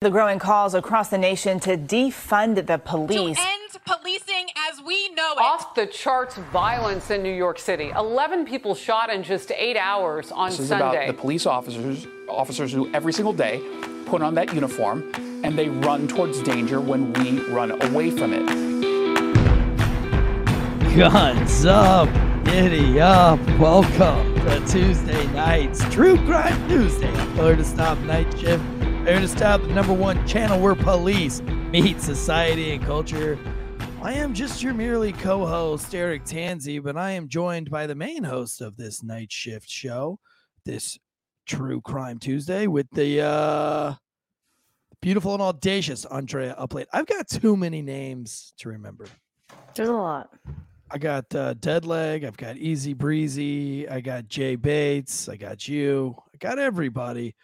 The growing calls across the nation to defund the police. To end policing as we know it. Off the charts violence in New York City. 11 people shot in just eight hours on this is Sunday. about the police officers, officers who every single day put on that uniform and they run towards danger when we run away from it. Guns up, giddy up. Welcome to Tuesday night's True Crime Tuesday. I'm to stop night shift. Here to stop the number one channel where police meet society and culture. I am just your merely co-host Eric Tanzi, but I am joined by the main host of this night shift show, this True Crime Tuesday, with the uh beautiful and audacious Andrea Uplate. I've got too many names to remember. There's a lot. I got uh, Deadleg. I've got Easy Breezy. I got Jay Bates. I got you. I got everybody.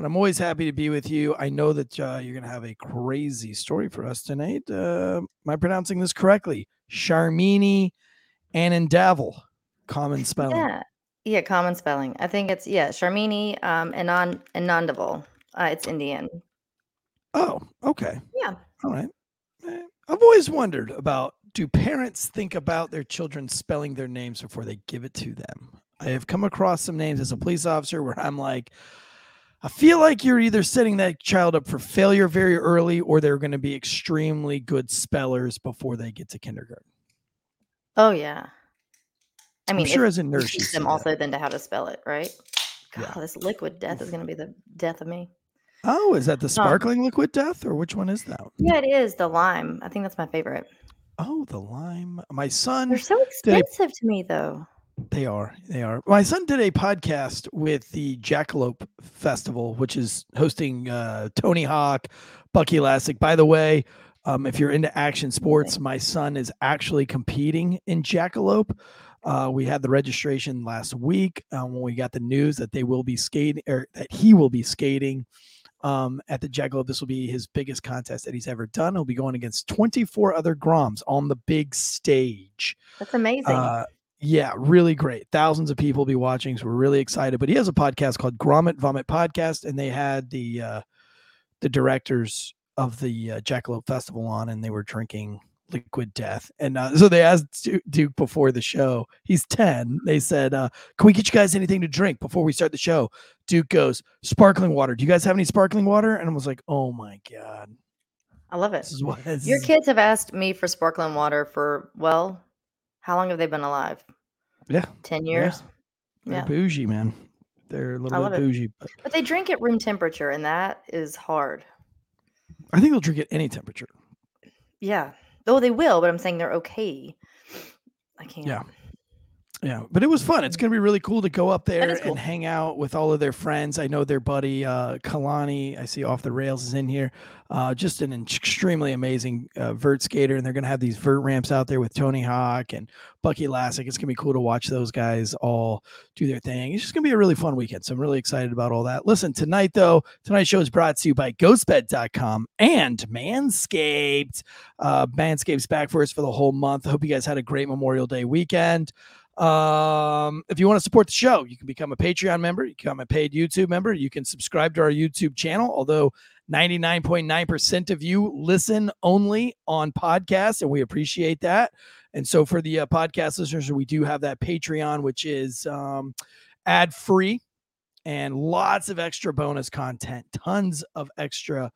But I'm always happy to be with you. I know that uh, you're going to have a crazy story for us tonight. Uh, am I pronouncing this correctly? Sharmini Anandavel. Common spelling. Yeah. Yeah, common spelling. I think it's yeah, Sharmini um Anand Anandavel. Uh, it's Indian. Oh, okay. Yeah. All right. Eh, I've always wondered about do parents think about their children spelling their names before they give it to them? I have come across some names as a police officer where I'm like, I feel like you're either setting that child up for failure very early or they're going to be extremely good spellers before they get to kindergarten. Oh yeah. I I'm mean, sure as a nurse, teach them that. also then to how to spell it, right? God, Yeah. this liquid death is going to be the death of me. Oh, is that the um, sparkling liquid death or which one is that? Yeah, it is the lime. I think that's my favorite. Oh, the lime. My son They're so did expensive to me though. They are. They are. My son did a podcast with the Jackalope Festival, which is hosting uh, Tony Hawk, Bucky Lasek. By the way, um, if you're into action sports, my son is actually competing in Jackalope. Uh, we had the registration last week uh, when we got the news that they will be skating, or that he will be skating um, at the Jackalope. This will be his biggest contest that he's ever done. He'll be going against 24 other Groms on the big stage. That's amazing. Uh, yeah, really great. Thousands of people be watching, so we're really excited. But he has a podcast called Grommet Vomit Podcast, and they had the uh, the directors of the uh, Jackalope Festival on, and they were drinking liquid death. And uh, so they asked Duke before the show. He's ten. They said, uh, "Can we get you guys anything to drink before we start the show?" Duke goes, "Sparkling water. Do you guys have any sparkling water?" And I was like, "Oh my god, I love it. this is what this Your kids have asked me for sparkling water for well, how long have they been alive? Yeah, 10 yeah. years. They're Yeah. bougie, man. They're a little bit it. bougie, but But they drink at room temperature and that is hard. I think they'll drink at any temperature." Yeah. Oh, they will, but I'm saying they're okay. I can't. Yeah. Yeah, but it was fun. It's going to be really cool to go up there cool. and hang out with all of their friends. I know their buddy uh, Kalani. I see off the rails is in here. Uh, just an extremely amazing uh, vert skater, and they're going to have these vert ramps out there with Tony Hawk and Bucky Lasek. It's going to be cool to watch those guys all do their thing. It's just going to be a really fun weekend. So I'm really excited about all that. Listen, tonight though, tonight's show is brought to you by GhostBed.com and Manscaped. Uh, Manscaped's back for us for the whole month. Hope you guys had a great Memorial Day weekend. Um, if you want to support the show, you can become a Patreon member, you can become a paid YouTube member, you can subscribe to our YouTube channel, although 99.9% of you listen only on podcasts, and we appreciate that. And so for the uh, podcast listeners, we do have that Patreon, which is um, ad free and lots of extra bonus content, tons of extra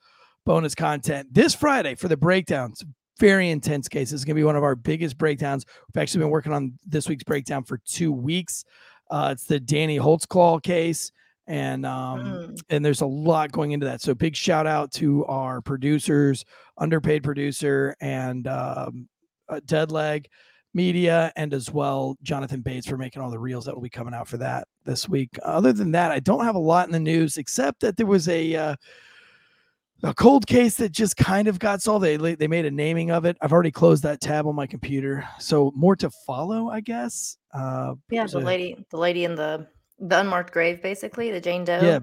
bonus content this Friday for the breakdowns. Very intense case. This is going to be one of our biggest breakdowns. We've actually been working on this week's breakdown for two weeks. Uh, it's the Danny Holtzclaw case, and um, Mm. and there's a lot going into that. So big shout out to our producers, underpaid producer, and um, uh, Deadleg Media, and as well Jonathan Bates for making all the reels that will be coming out for that this week. Other than that, I don't have a lot in the news except that there was a uh, a cold case that just kind of got solved. They they made a naming of it. I've already closed that tab on my computer, so more to follow, I guess. Uh, Yeah, the a- lady the lady in the the unmarked grave, basically, the Jane Doe. Yeah.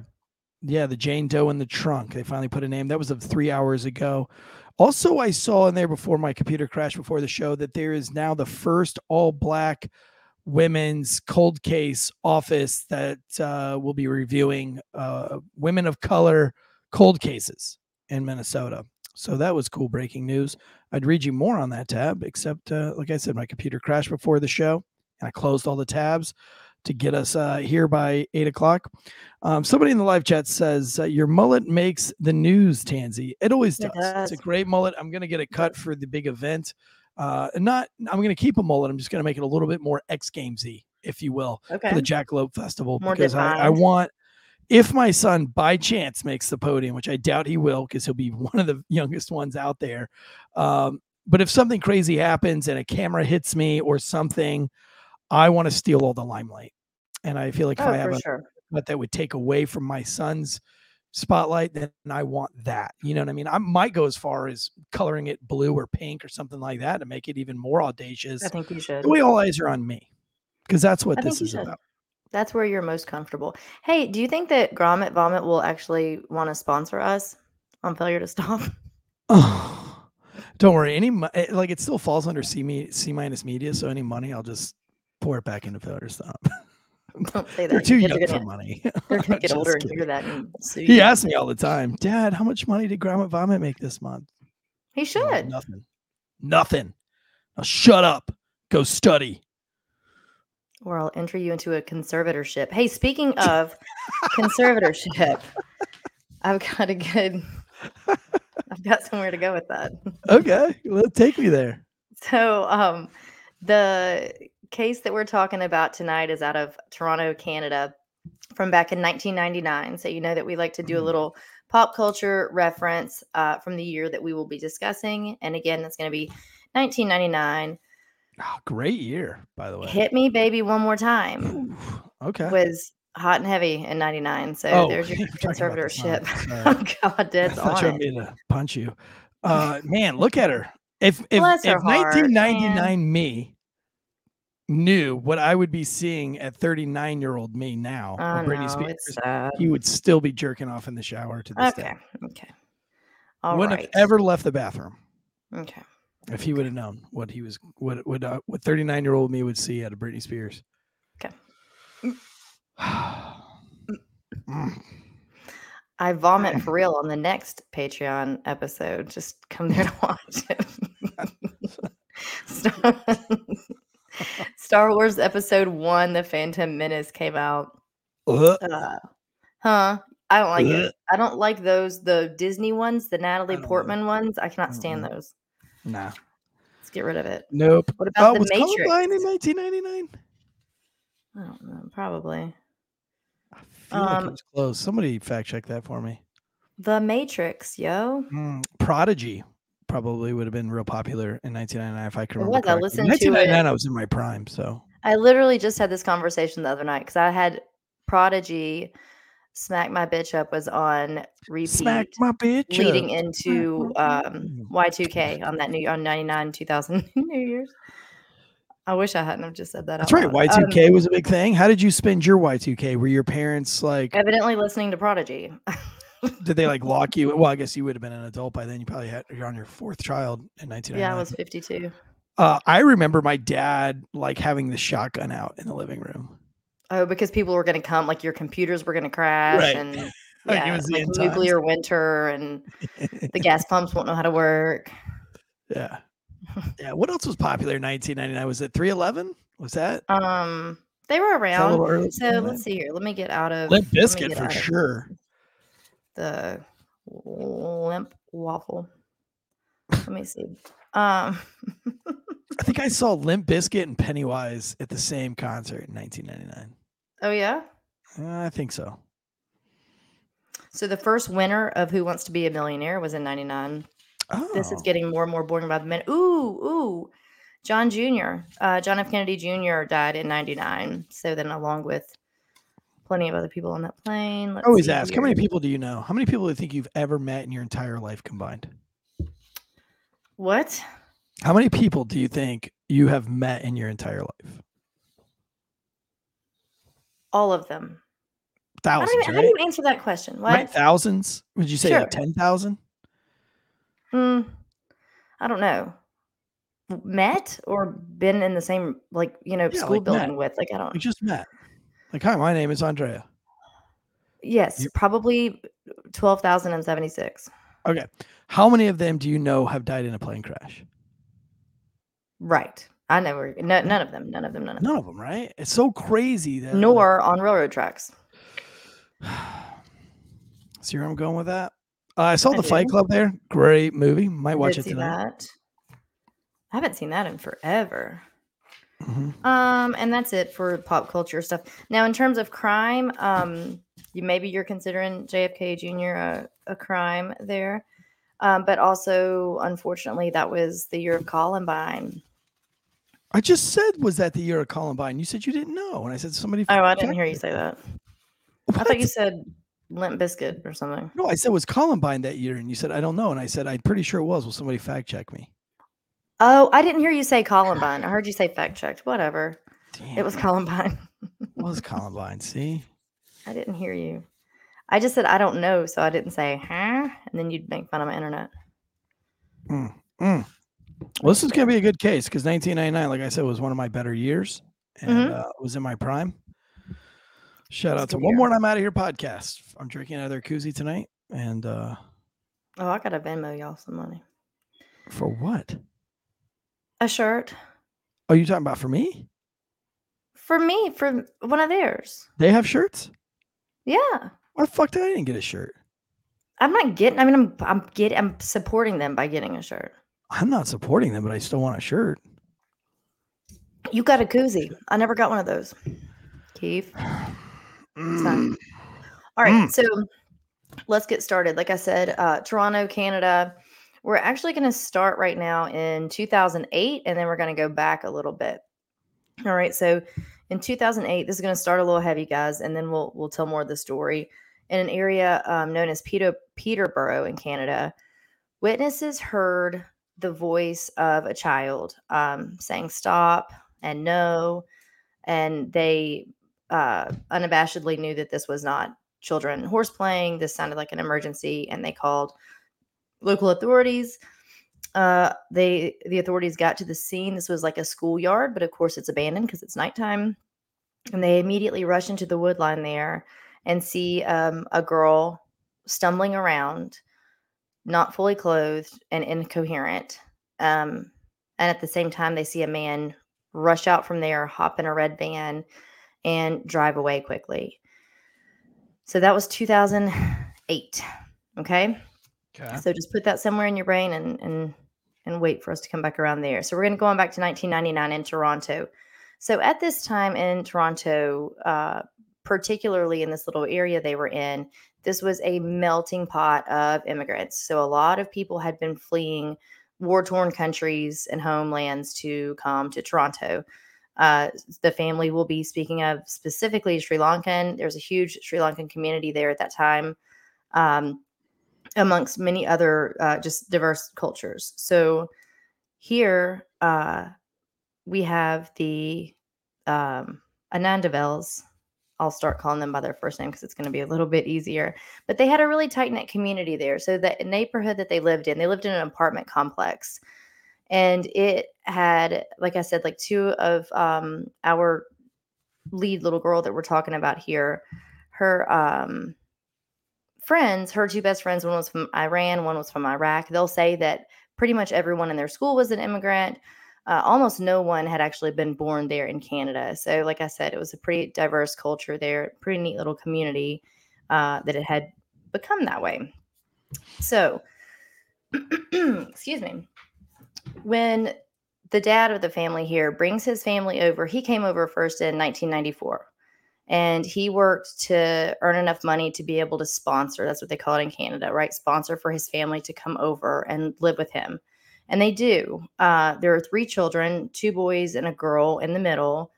Yeah, the Jane Doe in the trunk. They finally put a name. That was of three hours ago. Also, I saw in there before my computer crashed before the show that there is now the first all black women's cold case office that uh, will be reviewing uh, women of color cold cases. In Minnesota. So that was cool breaking news. I'd read you more on that tab, except uh, like I said, my computer crashed before the show, and I closed all the tabs to get us uh, here by eight o'clock. Um, somebody in the live chat says uh, your mullet makes the news, Tansy. It always It does. It's a does. great mullet. I'm gonna get a cut for the big event. Uh, and not, I'm gonna keep a mullet. I'm just gonna make it a little bit more X Gamesy, if you will, okay. for the Jackalope Festival More because I, I want. If my son by chance makes the podium, which I doubt he will, because he'll be one of the youngest ones out there. Um, but if something crazy happens and a camera hits me or something, I want to steal all the limelight. And I feel like if Oh, I have a sure. that would take away from my son's spotlight, then I want that. You know what I mean? I might go as far as coloring it blue or pink or something like that to make it even more audacious. I think you should. The way all eyes are on me, because that's what I this is should. about. That's where you're most comfortable. Hey, do you think that Grommet Vomit will actually want to sponsor us on Failure to Stop? Oh, don't worry. Any eh, like it still falls under C me C minus media, so any money I'll just pour it back into failure to stop. Don't say that. They're too young for money. They're gonna get older and hear that and sue He asks me all the time, Dad, how much money did Grommet Vomit make this month? He should. Nothing. Nothing. Now shut up. Go study. Or I'll enter you into a conservatorship. Hey, speaking of conservatorship, I've got a good. I've got somewhere to go with that. Okay, well, take me there. So, um, the case that we're talking about tonight is out of Toronto, Canada, from back in 1999. So, you know that we like to do a Mm. little pop culture reference uh, from the year that we will be discussing. And again, that's going to be 1999. Oh, great year, by the way. Hit Me Baby One More Time okay. was hot and heavy in 99. So, Oh, there's your you're talking about the song. conservatorship. Oh, God, I Dad's thought you on wanted it. to punch you. Uh, man, look at her. If if, Bless if her heart, 1999 me knew what I would be seeing at 39 year old me now, Oh, Britney no, Spears, he would still be jerking off in the shower to this Okay. day. Okay. All Wouldn't right. have ever left the bathroom Okay. If he would have known what he was, what what uh, what 39 year old me would see out of Britney Spears. Okay. I vomit for real on the next Patreon episode. Just come there to watch it. Star, Star Wars Episode One: The Phantom Menace came out. Uh, huh? I don't like Ugh. it. I don't like those the Disney ones, the Natalie don't know. Portman ones. I cannot stand those. Nah. Let's get rid of it. Nope. What about Oh, the was Matrix? Columbine in 1999? I don't know. Probably I feel like Um, it was close. Somebody fact check that for me. the Matrix, yo. Mm, Prodigy probably would have been real popular in 1999 if I can remember. was. I correctly. listened to 1999, it. I was in my prime, so I literally just had this conversation the other night because I had Prodigy Smack My Bitch Up was on repeat smack my bitch. leading up. into um, Y2K on that new on 99 2000 New Year's. I wish I hadn't have just said that. That's right. loud. Um, Y2K was a big thing. How did you spend your Y2K? Were your parents like? evidently listening to Prodigy. Did they like lock you? Well, I guess you would have been an adult by then. You probably had you're on your fourth child in 1999. yeah, I was 52. Uh, I remember my dad like having the shotgun out in the living room. Oh, because people were going to come, like your computers were going to crash, Right. and Like, it yeah, was the like end times. nuclear winter, and the gas pumps won't know how to work. Yeah. Yeah. What else was popular in 1999? Was it 311? Was that? Um, they were Is that a around. So let's see here. Let me get out of Limp Bizkit for sure. The limp waffle. Let me see. Um, I think I saw Limp Bizkit and Pennywise at the same concert in 1999. Oh yeah. I think so. So the first winner of Who Wants to Be a Millionaire was in '99. Oh, This is getting more and more boring by the minute. Ooh, ooh. John Jr. Uh, John F. Kennedy Jr. died in '99. So then, along with plenty of other people on that plane. Let's always ask, how many people do you know? How many people do you think you've ever met in your entire life combined? What? How many people do you think you have met in your entire life? All of them. Thousands, right? How do you answer that question? What? Right, thousands? Would you say Sure. like 10,000? Hmm. I don't know. Met or been in the same like you know Yeah, school like building met. with? Like I don't. Know. We just met. Like, hi, my name is Andrea. Yes, You- probably twelve thousand and seventy six. Okay. How many of them do you know have died in a plane crash? Right. I never. No, none of them. None of them. None of them. None of them, right? It's so crazy that. Nor on railroad tracks. See where I'm going with that? Uh, I saw I the Fight. Club there. Great movie. Might I watch did it see tonight. that. I haven't seen that in forever. Mhm. Um, and that's it for pop culture stuff. Now, in terms of crime, um, you maybe you're considering JFK Jr. a, a crime there, um, but also, unfortunately, that was the year of Columbine. I just said, was that the year of Columbine? You said you didn't know, and I said somebody. Oh, I didn't hear you say that. I thought you said Limp Bizkit or something. No, I said was Columbine that year, and you said I don't know, and I said I'm pretty sure it was. Will somebody fact check me? Oh, I didn't hear you say Columbine. I heard you say fact checked. Whatever. Damn, It was Columbine. it was Columbine. See, I didn't hear you. I just said I don't know, so I didn't say huh, and then you'd make fun of my internet. Mm, mm. Well, this is going to be a good case because 1999, like I said, was one of my better years and Mhm. uh, was in my prime. Shout It's out to one year. more and I'm out of here podcast. I'm drinking another koozie tonight. And uh, Oh, I gotta Venmo y'all some money. for what? A shirt Are you talking about for me? for me for one of theirs. They have shirts? Yeah, Why the fuck did I didn't get a shirt? I'm not getting. I mean, I'm I'm getting. I'm supporting them by getting a shirt. I'm not supporting them, but I still want a shirt. You got a koozie. I never got one of those. Keith. Mm, All right, Mm. so let's get started. Like I said, uh, Toronto, Canada. We're actually going to start right now in 2008, and then we're going to go back a little bit. All right, so in 2008, this is going to start a little heavy, guys, and then we'll we'll tell more of the story. In an area um, known as Peter Peterborough in Canada, witnesses heard the voice of a child um, saying "stop" and "no," and they uh, unabashedly knew that this was not children horse playing. This sounded like an emergency, and they called local authorities. Uh, they the authorities got to the scene. This was like a schoolyard, but of course it's abandoned because it's nighttime. And they immediately rush into the wood line there and see um, a girl stumbling around, not fully clothed and incoherent. Um, and at the same time, they see a man rush out from there, hop in a red van, and drive away quickly. So that was 2008. Okay. Okay. So just put that somewhere in your brain and and and wait for us to come back around there. So we're going to go on back to 1999 in Toronto. So at this time in Toronto, uh, particularly in this little area they were in, this was a melting pot of immigrants. So a lot of people had been fleeing war torn countries and homelands to come to Toronto. Uh, the family will be speaking of specifically Sri Lankan. There's a huge Sri Lankan community there at that time. Um, amongst many other uh, just diverse cultures. So here uh, we have the um, Anandavels. I'll start calling them by their first name because it's going to be a little bit easier. But they had a really tight knit community there. So the neighborhood that they lived in, they lived in an apartment complex, and it had, like I said, like two of um, our lead little girl that we're talking about here. Her um, friends, her two best friends, one was from Iran, one was from Iraq. They'll say that pretty much everyone in their school was an immigrant. Uh, almost no one had actually been born there in Canada. So, like I said, it was a pretty diverse culture there, pretty neat little community uh, that it had become that way. So, excuse me. When the dad of the family here brings his family over, he came over first in 1994 and he worked to earn enough money to be able to sponsor that's what they call it in canada right sponsor for his family to come over and live with him and they do uh, there are three children two boys and a girl in the middle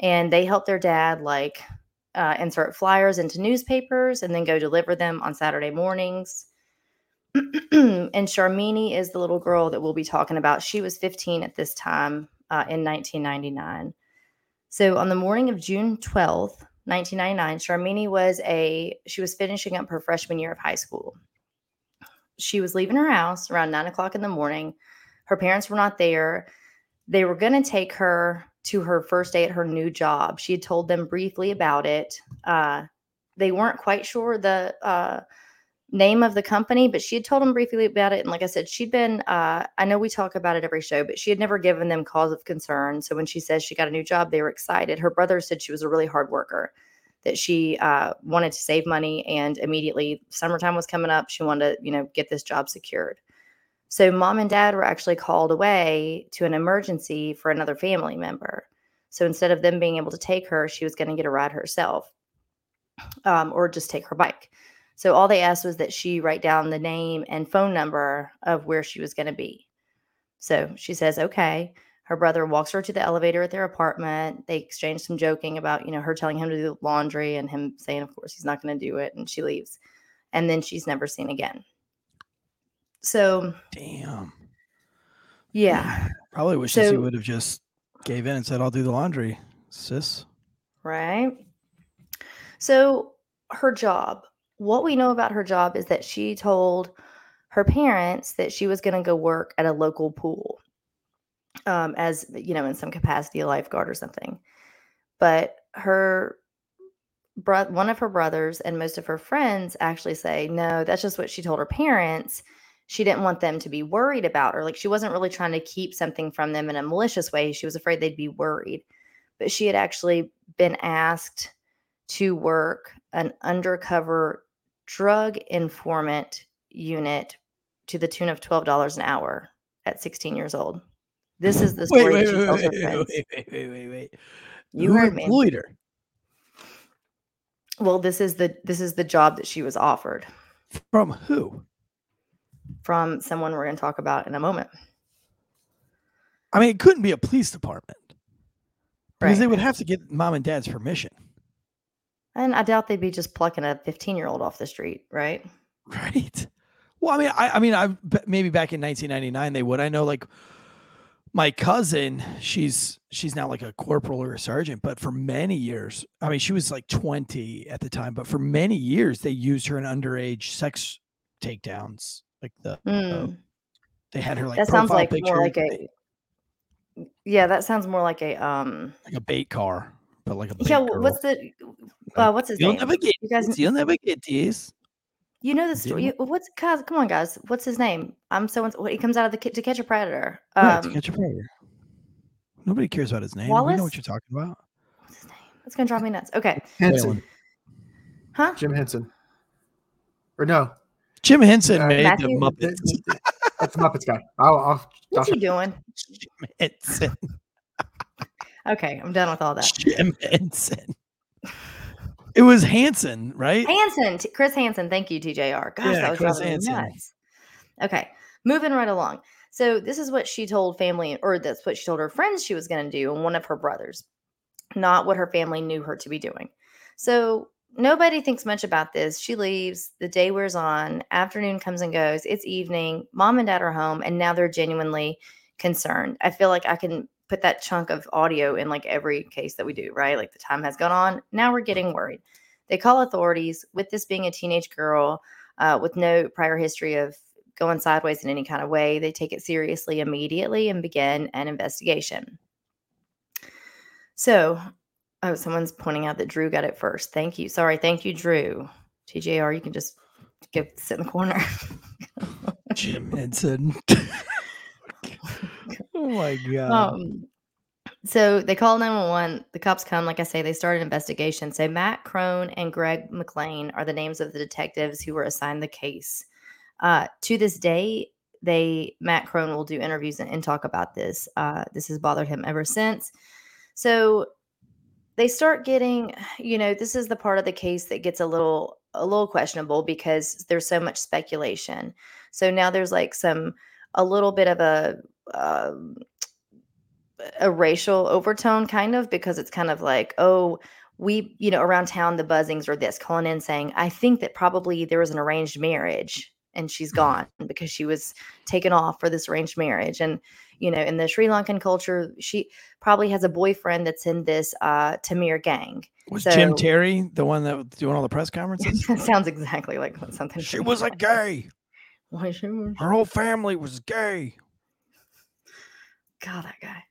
and they help their dad like uh, insert flyers into newspapers and then go deliver them on saturday mornings and Sharmini is the little girl that we'll be talking about. She was 15 at this time uh, in 1999. So on the morning of June 12th, 1999, Sharmini was a she was finishing up her freshman year of high school. She was leaving her house around nine o'clock in the morning. Her parents were not there. They were going to take her to her first day at her new job. She had told them briefly about it. Uh, they weren't quite sure the uh, name of the company, but she had told them briefly about it. And like I said, she'd been, uh, I know we talk about it every show, but she had never given them cause of concern. So when she says she got a new job, they were excited. Her brother said she was a really hard worker, that she uh, wanted to save money. And immediately, summertime was coming up. She wanted to, you know, get this job secured. So mom and dad were actually called away to an emergency for another family member. So instead of them being able to take her, she was going to get a ride herself um, or just take her bike. So all they asked was that she write down the name and phone number of where she was going to be. So she says, okay. Her brother walks her to the elevator at their apartment. They exchange some joking about, you know, her telling him to do the laundry and him saying, of course, he's not going to do it. And she leaves. And then she's never seen again. So, Damn. yeah, Probably wishes he would have just gave in and said, "I'll do the laundry, sis." right. So, her job, what we know about her job is that she told her parents that she was going to go work at a local pool um, as, you know, in some capacity, a lifeguard or something. But her bro- one of her brothers and most of her friends actually say, no, that's just what she told her parents. She didn't want them to be worried about her. Like she wasn't really trying to keep something from them in a malicious way. She was afraid they'd be worried. But she had actually been asked to work an undercover drug informant unit to the tune of $12 an hour at 16 years old. This is the story that she tells her friends. wait, wait, wait, wait, wait. You Who heard me. her? Well, this is the this is the job that she was offered From who? From someone we're going to talk about in a moment. I mean, it couldn't be a police department because they would have to get mom and dad's permission, And I doubt they'd be just plucking a 15 year old off the street, right? right? Well, I mean, I, I mean, I maybe back in 1999 they would. I know, like my cousin, she's she's now like a corporal or a sergeant, but for many years, I mean, she was like 20 at the time, but for many years they used her in underage sex takedowns, like the Mm. they had her like that sounds like picture, more like they- a. Yeah, that sounds more like a. um like a bait car, but like a bait Yeah, girl. what's the. Uh, what's his You'll name? never get you guys you'll never get this. you know the story. you? you- What's guys? Come on, guys. What's his name? I'm so. and He comes out of the Ki- to catch a predator. Right, to Um, catch a predator. Nobody cares about his name. We know what you're talking about. what's his name? That's gonna drive me nuts. Okay, Henson, huh? Jim Henson, or no? Jim Henson Uh, made Matthew? the Muppets. th- th- That's the Muppets guy. I'll, I'll, What's I'll he doing? Jim Henson. Okay, I'm done with all that. Jim Henson. It was Hanson, right? Hanson, T- Chris Hansen. Thank you, TJR. Gosh, Yeah, that was Chris Hansen. nuts. Okay, moving right along. So this is what she told family, or that's what she told her friends she was going to do, and one of her brothers, not what her family knew her to be doing. So nobody thinks much about this. She leaves. The day wears on. Afternoon comes and goes. It's evening. Mom and dad are home, and now they're genuinely concerned. I feel like I can put that chunk of audio in like every case that we do, right? Like the time has gone on. Now we're getting worried. They call authorities with this being a teenage girl uh, with no prior history of going sideways in any kind of way. They take it seriously immediately and begin an investigation. So, oh, someone's pointing out that Drew got it first. Thank you. Sorry. Thank you, Drew. TJR, you can just go sit in the corner. Jim Henson. oh my god. Um, so they call 911. The cops come. Like I say, they start an investigation. So Matt Crone and Greg McLean are the names of the detectives who were assigned the case. Uh, to this day, they Matt Crone will do interviews and, and talk about this. Uh, this has bothered him ever since. So they start getting, you know, this is the part of the case that gets a little a little questionable because there's so much speculation. So now there's like some a little bit of a um, a racial overtone kind of because it's kind of like oh we you know around town the buzzings are this calling in saying i think that probably there was an arranged marriage and she's gone because she was taken off for this arranged marriage and you know in the sri lankan culture she probably has a boyfriend that's in this uh Tamil gang was Jim so- Terry the one that was doing all the press conferences? that sounds exactly like something she was a gay. Why she was- Her whole family was gay. God, that guy.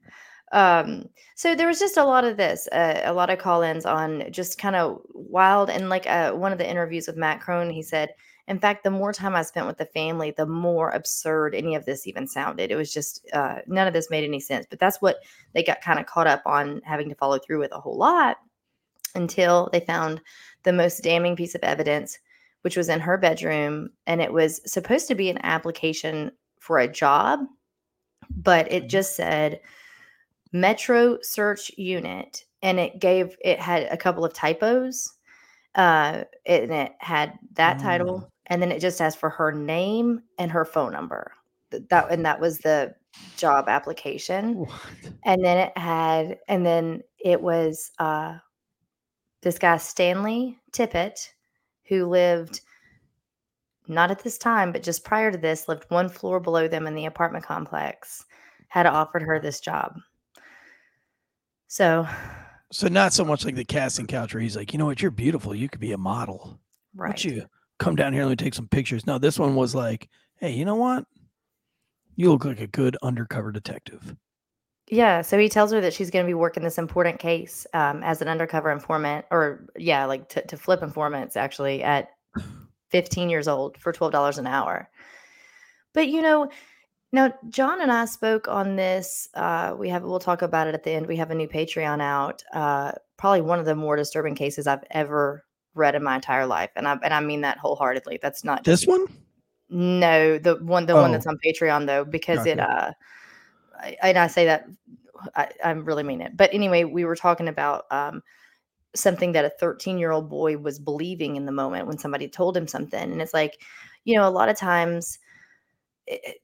Um, so there was just a lot of this, uh, a lot of call-ins on just kind of wild and like uh, one of the interviews with Matt Crone, he said In fact, the more time I spent with the family, the more absurd any of this even sounded. It was just uh, none of this made any sense. But that's what they got kind of caught up on having to follow through with a whole lot until they found the most damning piece of evidence, which was in her bedroom. And it was supposed to be an application for a job, but it just said Metro Search Unit. And it gave, it had a couple of typos. Uh, and it had that Mm. title. And then it just asked for her name and her phone number. That and that was the job application What? and then it had and then it was uh this guy stanley tippett who lived not at this time but just prior to this lived one floor below them in the apartment complex had offered her this job so So not so much like the casting couch where he's like, you know what, you're beautiful. You could be a model. Right don't you come down here and let me take some pictures? No, this one was like, hey, you know what? You look like a good undercover detective. yeah so he tells her that she's going to be working this important case um, as an undercover informant or yeah like to, to flip informants actually at 15 years old for $12 an hour but you know now john and i spoke on this uh, we have we'll talk about it at the end we have a new patreon out uh, probably one of the more disturbing cases i've ever read in my entire life and i and i mean that wholeheartedly that's not This one? no, the one the one Oh. that's on Patreon though, because it uh I, and I say that I, I really mean it. But anyway, we were talking about um something that a 13 year old boy was believing in the moment when somebody told him something. And it's like, you know, a lot of times it, it-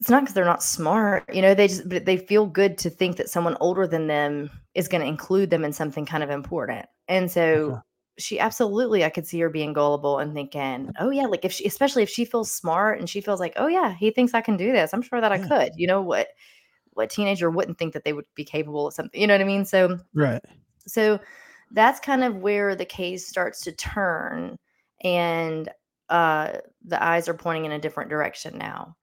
it's not because they're not smart, you know, they just but they feel good to think that someone older than them is going to include them in something kind of important. And so Uh-huh. She absolutely I could see her being gullible and thinking, "Oh yeah, like if she especially if she feels smart and she feels like, "Oh yeah, he thinks I can do this. I'm sure that I could." You know what what teenager wouldn't think that they would be capable of something, you know what I mean? So Right. so that's kind of where the case starts to turn and uh the eyes are pointing in a different direction now.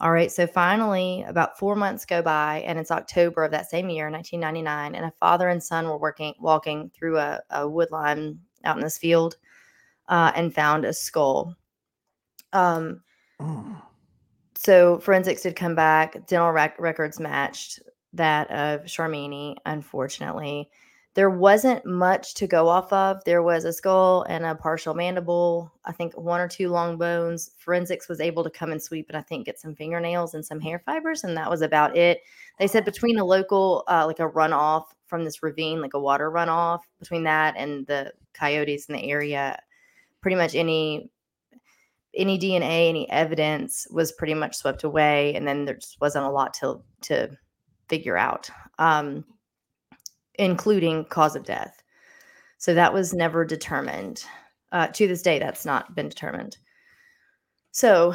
All right, so finally about 4 months go by and it's October of that same year, 1999, and a father and son were working walking through a, a wood line out in this field uh, and found a skull. Um Mm. so forensics did come back. Dental rec- records matched that of Sharmini. Unfortunately, there wasn't much to go off of. There was a skull and a partial mandible. I think one or two long bones. Forensics was able to come and sweep and I think get some fingernails and some hair fibers, and that was about it. They said between a local, uh, like a runoff from this ravine, like a water runoff, between that and the coyotes in the area, pretty much any any DNA, any evidence was pretty much swept away, and then there just wasn't a lot to to figure out, um, including cause of death. So that was never determined. Uh, to this day, that's not been determined. So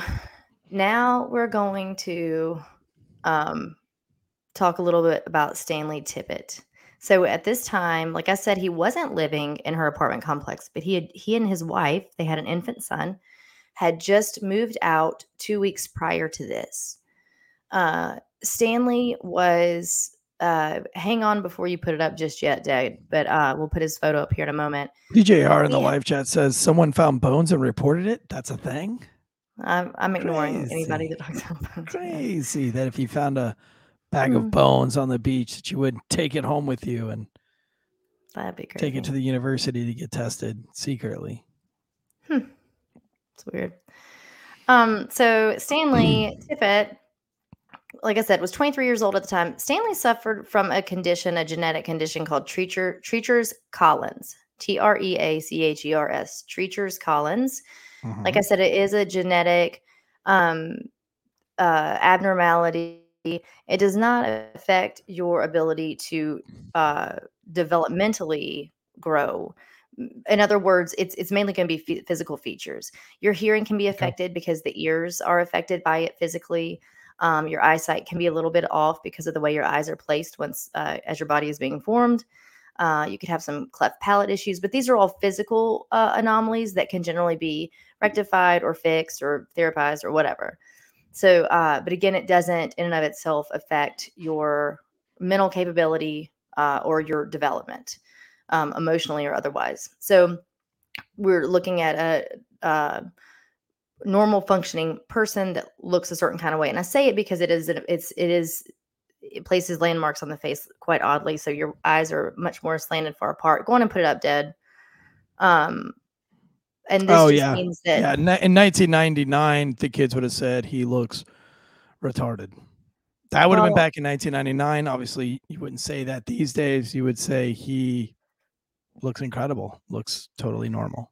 now we're going to um, talk a little bit about Stanley Tippett. So at this time, like I said, he wasn't living in her apartment complex, but he had he and his wife, they had an infant son had just moved out two weeks prior to this. Uh, Stanley was, uh, hang on before you put it up just yet, Dad, but uh, we'll put his photo up here in a moment. DJR in the Yeah. live chat says someone found bones and reported it. That's a thing. I'm, I'm ignoring anybody that talks about bones. Crazy that if you found a bag Mm. of bones on the beach, that you wouldn't take it home with you and That'd be crazy. take it to the university to get tested secretly. It's weird. Um, so Stanley Tippett, like I said, was 23 years old at the time. Stanley suffered from a condition, a genetic condition called Treacher, Treacher's Collins, T R E A C H E R S, Treacher's Collins. Like I said, it is a genetic um, uh, abnormality. It does not affect your ability to uh, developmentally grow. In other words, it's it's mainly going to be phy- physical features. Your hearing can be affected because the ears are affected by it physically. Um, your eyesight can be a little bit off because of the way your eyes are placed once uh, as your body is being formed. Uh, you could have some cleft palate issues, but these are all physical uh, anomalies that can generally be rectified or fixed or therapized or whatever. So, uh, but again, it doesn't in and of itself affect your mental capability uh, or your development, um, emotionally or otherwise. So, we're looking at a, uh, normal functioning person that looks a certain kind of way. And I say it because it's it is it places landmarks on the face quite oddly, so your eyes are much more slanted far apart. Go on and put it up, dead. Um, and this Oh, just yeah. means that Yeah, in 1999, the kids would have said he looks retarded. That would have been back in 1999. Obviously, you wouldn't say that these days. You would say he looks incredible, looks totally normal.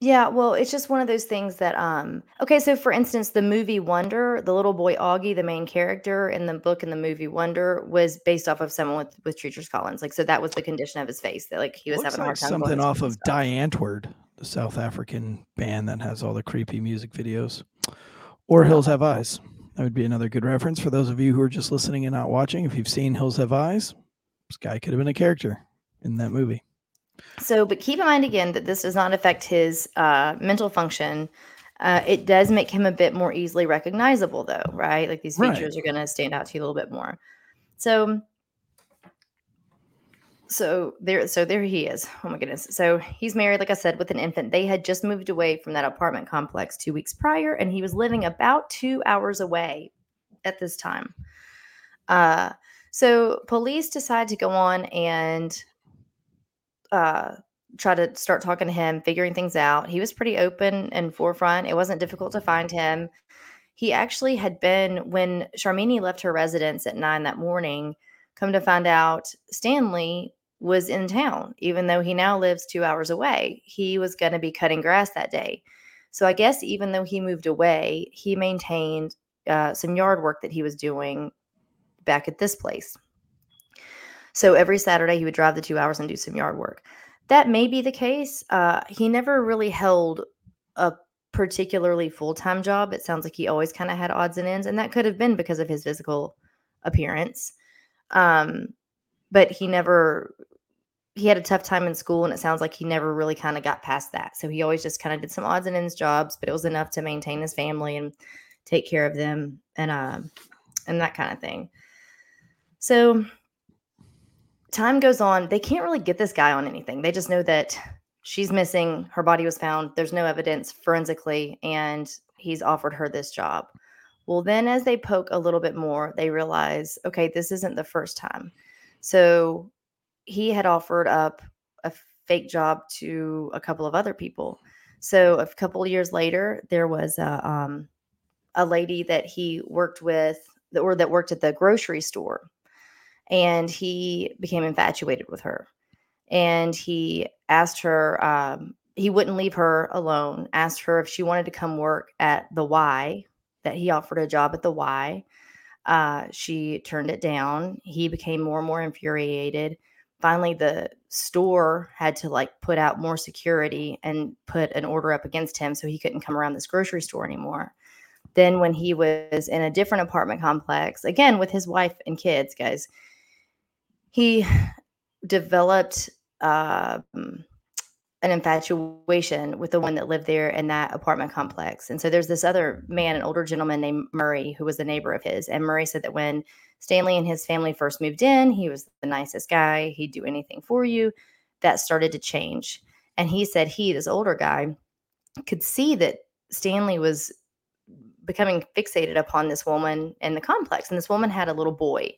Yeah, well, it's just one of those things that um okay, so for instance, the movie Wonder, the little boy Augie, the main character in the book in the movie Wonder was based off of someone with with Treacher's Collins. Like so that was the condition of his face that like he was Looks having a hard like time something off of stuff. Die Antwoord, the South African band that has all the creepy music videos, or Hills Have Eyes. That would be another good reference for those of you who are just listening and not watching. If you've seen Hills Have Eyes, this guy could have been a character in that movie. So, but keep in mind again that this does not affect his uh, mental function. Uh, it does make him a bit more easily recognizable, though, right? Like these Right. features are going to stand out to you a little bit more. So, so there, so there he is. Oh my goodness! So he's married, like I said, with an infant. They had just moved away from that apartment complex two weeks prior, and he was living about two hours away at this time. Uh, so police decide to go on and uh, try to start talking to him, figuring things out. He was pretty open and forefront. It wasn't difficult to find him. He actually had been when Sharmini left her residence at nine that morning. Come to find out, Stanley was in town, even though he now lives two hours away. He was going to be cutting grass that day. So I guess even though he moved away, he maintained uh, some yard work that he was doing back at this place. So every Saturday he would drive the two hours and do some yard work. That may be the case. Uh, he never really held a particularly full time job. It sounds like he always kind of had odds and ends, and that could have been because of his physical appearance. Um, but he never he had a tough time in school, and it sounds like he never really kind of got past that. So he always just kind of did some odds and ends jobs, but it was enough to maintain his family and take care of them and uh, and that kind of thing. So time goes on. They can't really get this guy on anything. They just know that she's missing. Her body was found. There's no evidence forensically, and he's offered her this job. Well, then as they poke a little bit more, they realize, okay, this isn't the first time. So he had offered up a fake job to a couple of other people. So a couple of years later, there was a um, a lady that he worked with, or that worked at the grocery store, and he became infatuated with her. And he asked her, um, he wouldn't leave her alone. Asked her if she wanted to come work at the Y. That he offered a job at the Y. Uh, she turned it down. He became more and more infuriated finally the store had to like put out more security and put an order up against him so he couldn't come around this grocery store anymore then when he was in a different apartment complex again with his wife and kids guys he developed um, an infatuation with the one that lived there in that apartment complex and so there's this other man an older gentleman named murray who was a neighbor of his and murray said that when Stanley and his family first moved in, he was the nicest guy. He'd do anything for you. That started to change. And he said he, this older guy, could see that Stanley was becoming fixated upon this woman in the complex. And this woman had a little boy.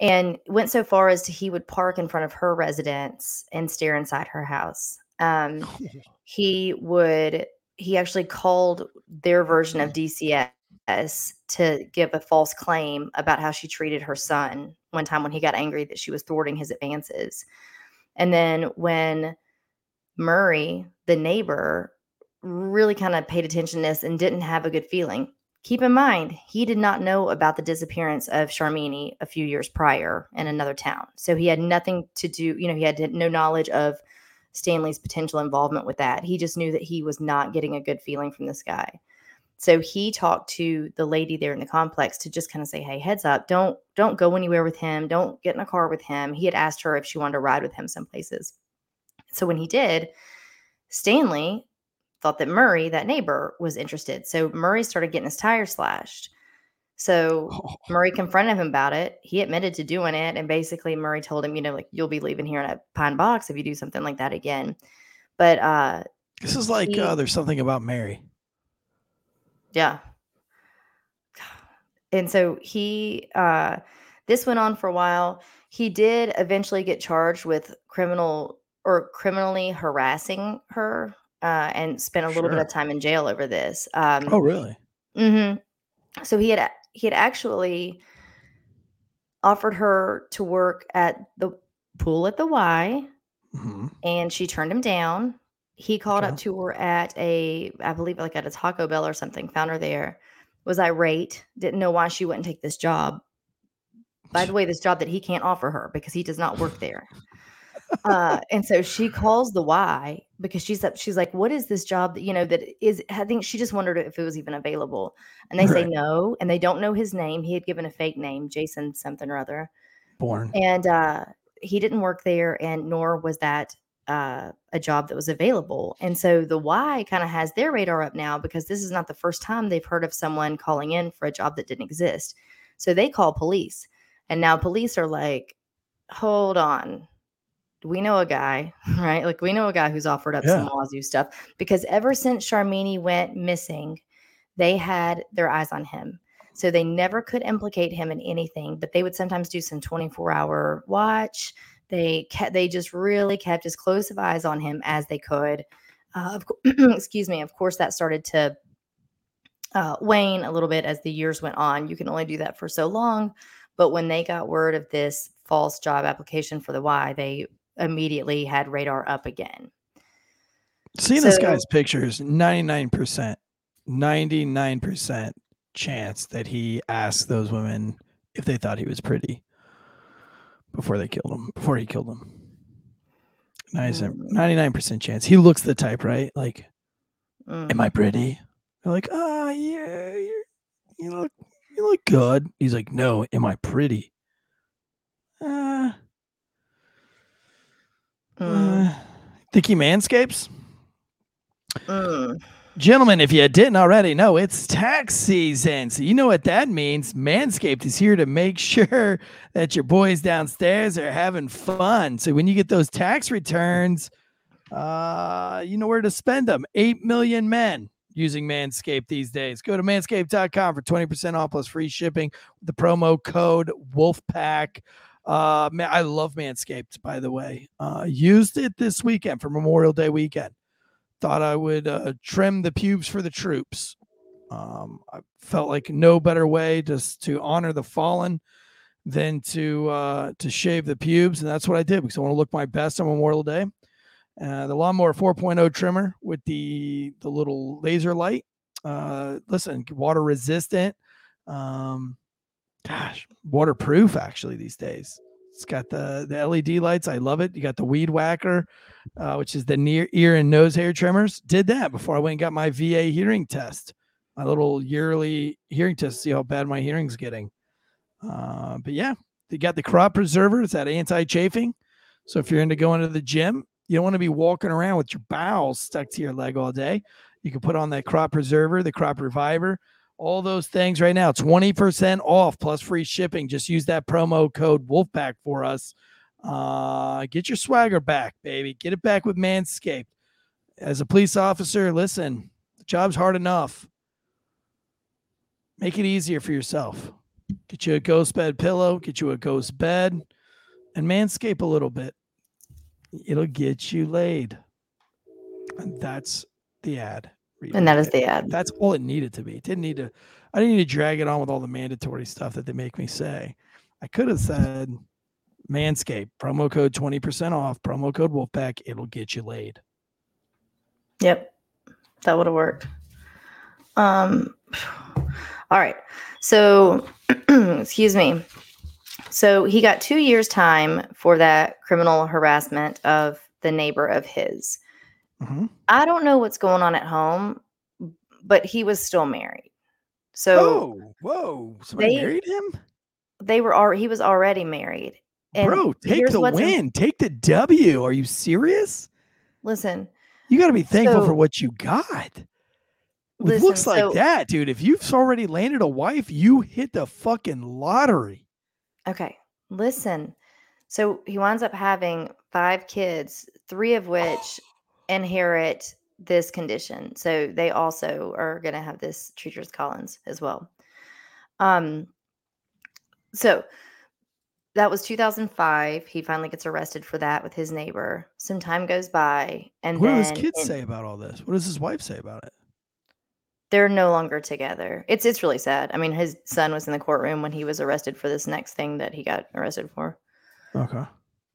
And went so far as to he would park in front of her residence and stare inside her house. Um, he would, he actually called their version of DCS to give a false claim about how she treated her son one time when he got angry that she was thwarting his advances. And then when Murray, the neighbor, really kind of paid attention to this and didn't have a good feeling. Keep in mind, he did not know about the disappearance of Sharmini a few years prior in another town. So he had nothing to do, you know, he had no knowledge of Stanley's potential involvement with that. He just knew that he was not getting a good feeling from this guy. So he talked to the lady there in the complex to just kind of say, "Hey, heads up, don't don't go anywhere with him. Don't get in a car with him." He had asked her if she wanted to ride with him some places. So when he did, Stanley thought that Murray, that neighbor, was interested. So Murray started getting his tire slashed. So Murray confronted him about it. He admitted to doing it. And basically, Murray told him, you know, like, you'll be leaving here in a pine box if you do something like that again. But uh, This is like He- uh, there's something about Mary. Yeah. And so he uh this went on for a while. He did eventually get charged with criminal or criminally harassing her uh and spent a little bit of time in jail over this. Um Oh, really? hmm So he had he had actually offered her to work at the pool at the Y hmm and she turned him down. He called up to her at a, I believe, like at a Taco Bell or something. Found her there, was irate, didn't know why she wouldn't take this job. By the way, this job that he can't offer her because he does not work there. Uh, and so she calls the Y because she's up. She's like, "What is this job that you know that is?" I think she just wondered if it was even available. And they say no, and they don't know his name. He had given a fake name, Jason something or other Born. and uh, he didn't work there, and nor was that uh, a job that was available. And so the Y kind of has their radar up now because this is not the first time they've heard of someone calling in for a job that didn't exist. So they call police, and now police are like, "Hold on." We know a guy, right? Like we know a guy who's offered up some Yeah. Wazoo stuff because ever since Sharmini went missing, they had their eyes on him. So they never could implicate him in anything, but they would sometimes do some 24 hour watch. They kept, they just really kept as close of eyes on him as they could. Uh, of, excuse me. Of course, that started to uh, wane a little bit as the years went on. You can only do that for so long. But when they got word of this false job application for the Y, they immediately had radar up again. Seeing this guy's pictures, 99%, 99% chance that he asked those women if they thought he was pretty before they killed him, before he killed them. 99% Mm. 99% chance. He looks the type, right? Like, Mm. am I pretty? They're like, oh, yeah, you're, you look, you look good. He's like, no, am I pretty? Uh, Mm. uh, think he manscapes? Mm. Gentlemen, if you didn't already know, it's tax season. So you know what that means. Manscaped is here to make sure that your boys downstairs are having fun. So when you get those tax returns, uh, you know where to spend them. 8 million men using Manscaped these days. Go to manscaped.com for 20% off plus free shipping with the promo code WOLFPACK. Uh, man, I love Manscaped, by the way. Uh, used it this weekend for Memorial Day weekend thought I would uh, trim the pubes for the troops. Um, I felt like no better way just to honor the fallen than to uh, to shave the pubes, and that's what I did because I want to look my best on Memorial Day. Uh, the lawnmower 4.0 trimmer with the the little laser light. Uh, listen, water resistant. Um, gosh, waterproof actually these days. It's got the the LED lights. I love it. You got the weed whacker uh, which is the near ear and nose hair trimmers. Did that before I went and got my VA hearing test, my little yearly hearing test to see how bad my hearing's getting. Uh, but yeah, they got the crop preserver. It's that anti chafing. So if you're into going to the gym, you don't want to be walking around with your bowels stuck to your leg all day. You can put on that crop preserver, the crop reviver, all those things right now. 20% off plus free shipping. Just use that promo code Wolfpack for us. Uh, get your swagger back, baby. Get it back with Manscaped. As a police officer, listen, the job's hard enough. Make it easier for yourself. Get you a Ghostbed pillow, get you a Ghostbed, and manscape a little bit. It'll get you laid. And that's the ad. And that is the ad. That's all it needed to be. It didn't need to, I didn't need to drag it on with all the mandatory stuff that they make me say. I could have said Manscaped, promo code 20% off, promo code Wolfpack. It'll get you laid. Yep, that would have worked. Um, all right. So, excuse me. So he got two years' time for that criminal harassment of the neighbor of his. Mhm. I don't know what's going on at home, but he was still married. So Oh, whoa. Somebody they- married him? they were already he was already married. And Bro, take the win. Take the W. Are you serious? listen, You got to be thankful for what you got. Listen, looks like so- that, dude. If you've already landed a wife, you hit the fucking lottery. Okay, listen. So he winds up having five kids, three of which inherit this condition. So they also are going to have this Treacher's Collins as well. Um, so that was 2005. He finally gets arrested for that with his neighbor. Some time goes by, and What do his kids say about all this? What does his wife say about it? they're no longer together. It's it's really sad. I mean, his son was in the courtroom when he was arrested for this next thing that he got arrested for. Okay.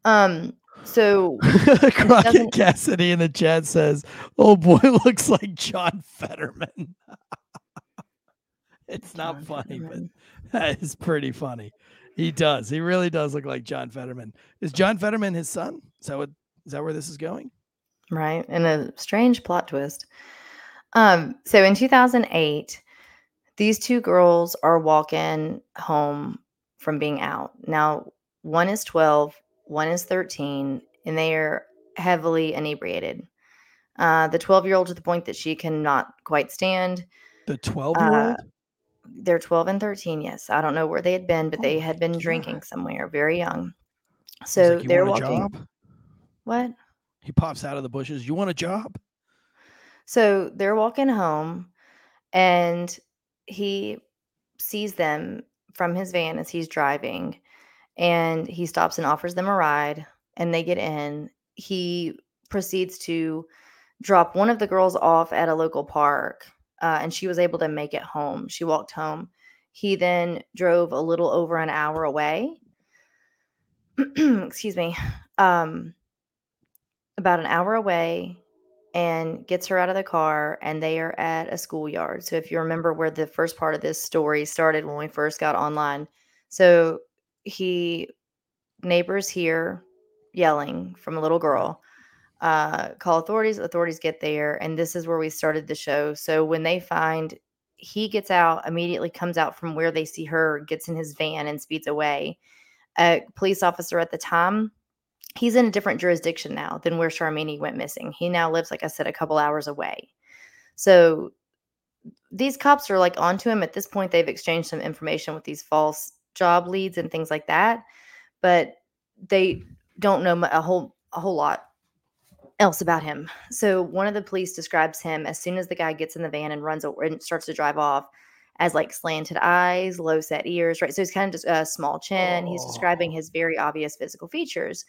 Um, so Crockett doesn't- Cassidy in the chat says, "Oh boy, looks like John Fetterman." it's not funny, Fetterman. but that is pretty funny. He does. He really does look like John Fetterman. Is John Fetterman his son? Is that what? Is that where this is going? right? And a strange plot twist. Um, so in 2008, these two girls are walking home from being out. Now, one is 12, one is 13, and they are heavily inebriated. Uh, the 12 year old to the point that she cannot quite stand. The twelve-year-old. They're 12 and 13. Yes. I don't know where they had been, but Oh they had been God. drinking somewhere very young. So like, "You they're walking. job?" What? He pops out of the bushes. You want a job? So they're walking home and he sees them from his van as he's driving and he stops and offers them a ride and they get in. He proceeds to drop one of the girls off at a local park uh, and she was able to make it home. She walked home. He then drove a little over an hour away. Excuse me. Um, about an hour away and gets her out of the car and they are at a schoolyard. So if you remember where the first part of this story started when we first got online. So he neighbors hear yelling from a little girl. Uh call authorities, authorities get there and this is where we started the show. So when they find he gets out, immediately comes out from where they see her, gets in his van and speeds away. A police officer at the time he's in a different jurisdiction now than where Sharmini went missing. He now lives, like I said, a couple hours away. So these cops are like onto him. At this point, they've exchanged some information with these false job leads and things like that, but they don't know a whole a whole lot else about him. So one of the police describes him as soon as the guy gets in the van and runs and starts to drive off as like slanted eyes, low set ears, right? So he's kind of just a small chin. He's describing his very obvious physical features.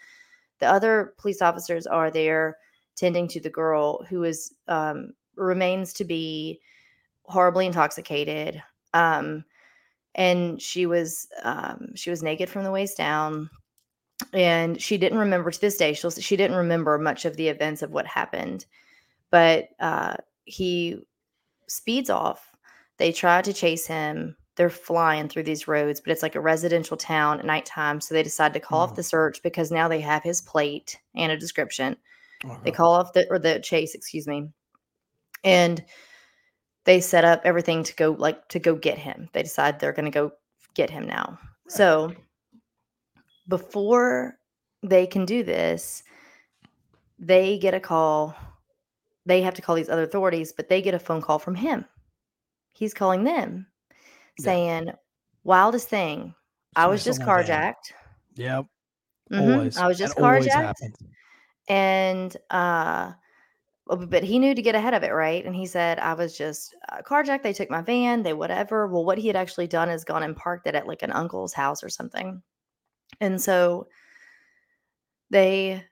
The other police officers are there tending to the girl who is um, remains to be horribly intoxicated. Um, and she was um, she was naked from the waist down, and she didn't remember to this day. She she didn't remember much of the events of what happened, but uh, he speeds off. They try to chase him. They're flying through these roads, but it's like a residential town at nighttime. So they decide to call off Mhm. the search because now they have his plate and a description. They call off the or the chase, excuse me, and they set up everything to go like to go get him. They decide they're going to go get him now. So before they can do this, they get a call. They have to call these other authorities, but they get a phone call from him. He's calling them Yeah. saying, Wildest thing, I was just stole my van. carjacked. Yep. Mhm, Always. I was just That carjacked. and uh but he knew to get ahead of it right? And he said i was just uh, carjacked they took my van they whatever. Well what he had actually done is gone and parked it at like an uncle's house or something. And so they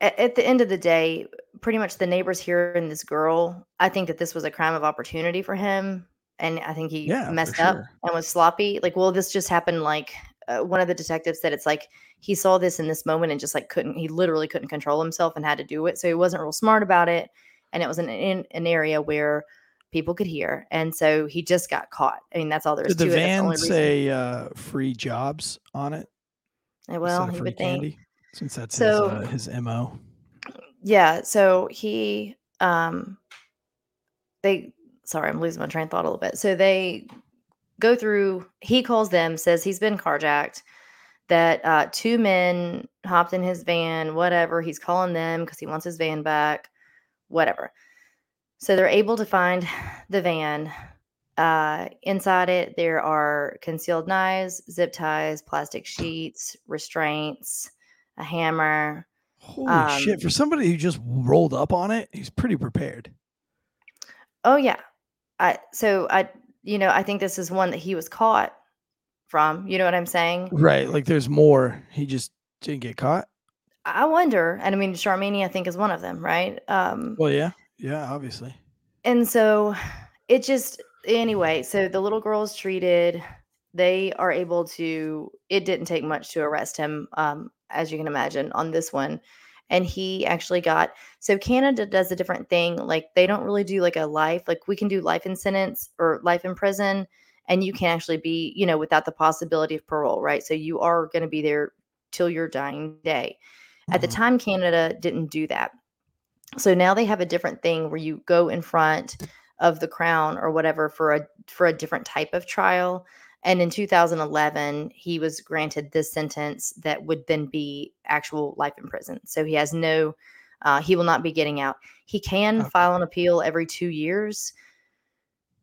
at, at the end of the day pretty much the neighbors hearing this girl i think that this was a crime of opportunity for him and i think he Yeah, messed up sure. and was sloppy. Like well this just happened like uh, one of the detectives said it's like he saw this in this moment and just like couldn't he literally couldn't control himself and had to do it. So he wasn't real smart about it. And it was in, in an area where people could hear. And so he just got caught. I mean that's all there is Did the to it. That's van reason- say uh, free jobs on it? Uh, well he would think? Since that's So- his, uh, his mo. yeah so he um they sorry i'm losing my train of thought a little bit. So they go through he calls them says he's been carjacked that uh two men hopped in his van whatever he's calling them because he wants his van back whatever so they're able to find the van uh inside it there are concealed knives zip ties plastic sheets restraints a hammer Holy shit! Um, For somebody who just rolled up on it, he's pretty prepared. Oh yeah. I so I you know, I think this is one that he was caught from. You know what I'm saying? Right. Like there's more. He just didn't get caught. I wonder, and I mean Sharmini I think is one of them, right? Um Well, yeah. Yeah, obviously. and so it just anyway, so the little girl is treated. They are able to it didn't take much to arrest him, um, as you can imagine, on this one. And he actually got so Canada does a different thing. Like they don't really do like a life, like we can do life in sentence or life in prison, and you can actually be, you know, without the possibility of parole, right? So you are going to be there till your dying day. At the Mhm. time, Canada didn't do that. So now they have a different thing where you go in front of the crown or whatever for a for a different type of trial. And in 2011, he was granted this sentence that would then be actual life in prison. So he has no, uh, he will not be getting out. He can Okay. file an appeal every two years,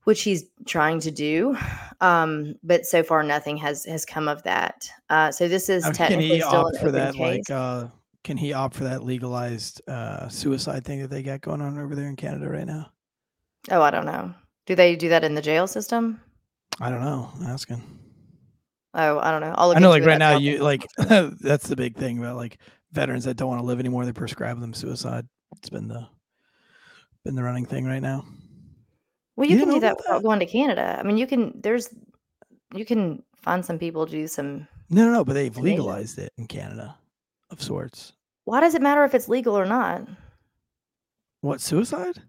which he's trying to do. Um, but so far, nothing has has come of that. Uh, so this is Now, can technically he still opt for that? case. Like, uh, can he opt for that legalized uh, suicide thing that they got going on over there in Canada right now? oh, I don't know. Do they do that in the jail system? I don't know. I'm asking. Oh, I don't know. I'll look I know, like right now, That's you like that's the big thing about like veterans that don't want to live anymore. They prescribe them suicide. It's been the been the running thing right now. Well, You you can do that without that? going to Canada. I mean, you can. There's, you can find some people to do some. No, no, no. But they've legalized it in Canada, of sorts. Why does it matter if it's legal or not? What suicide?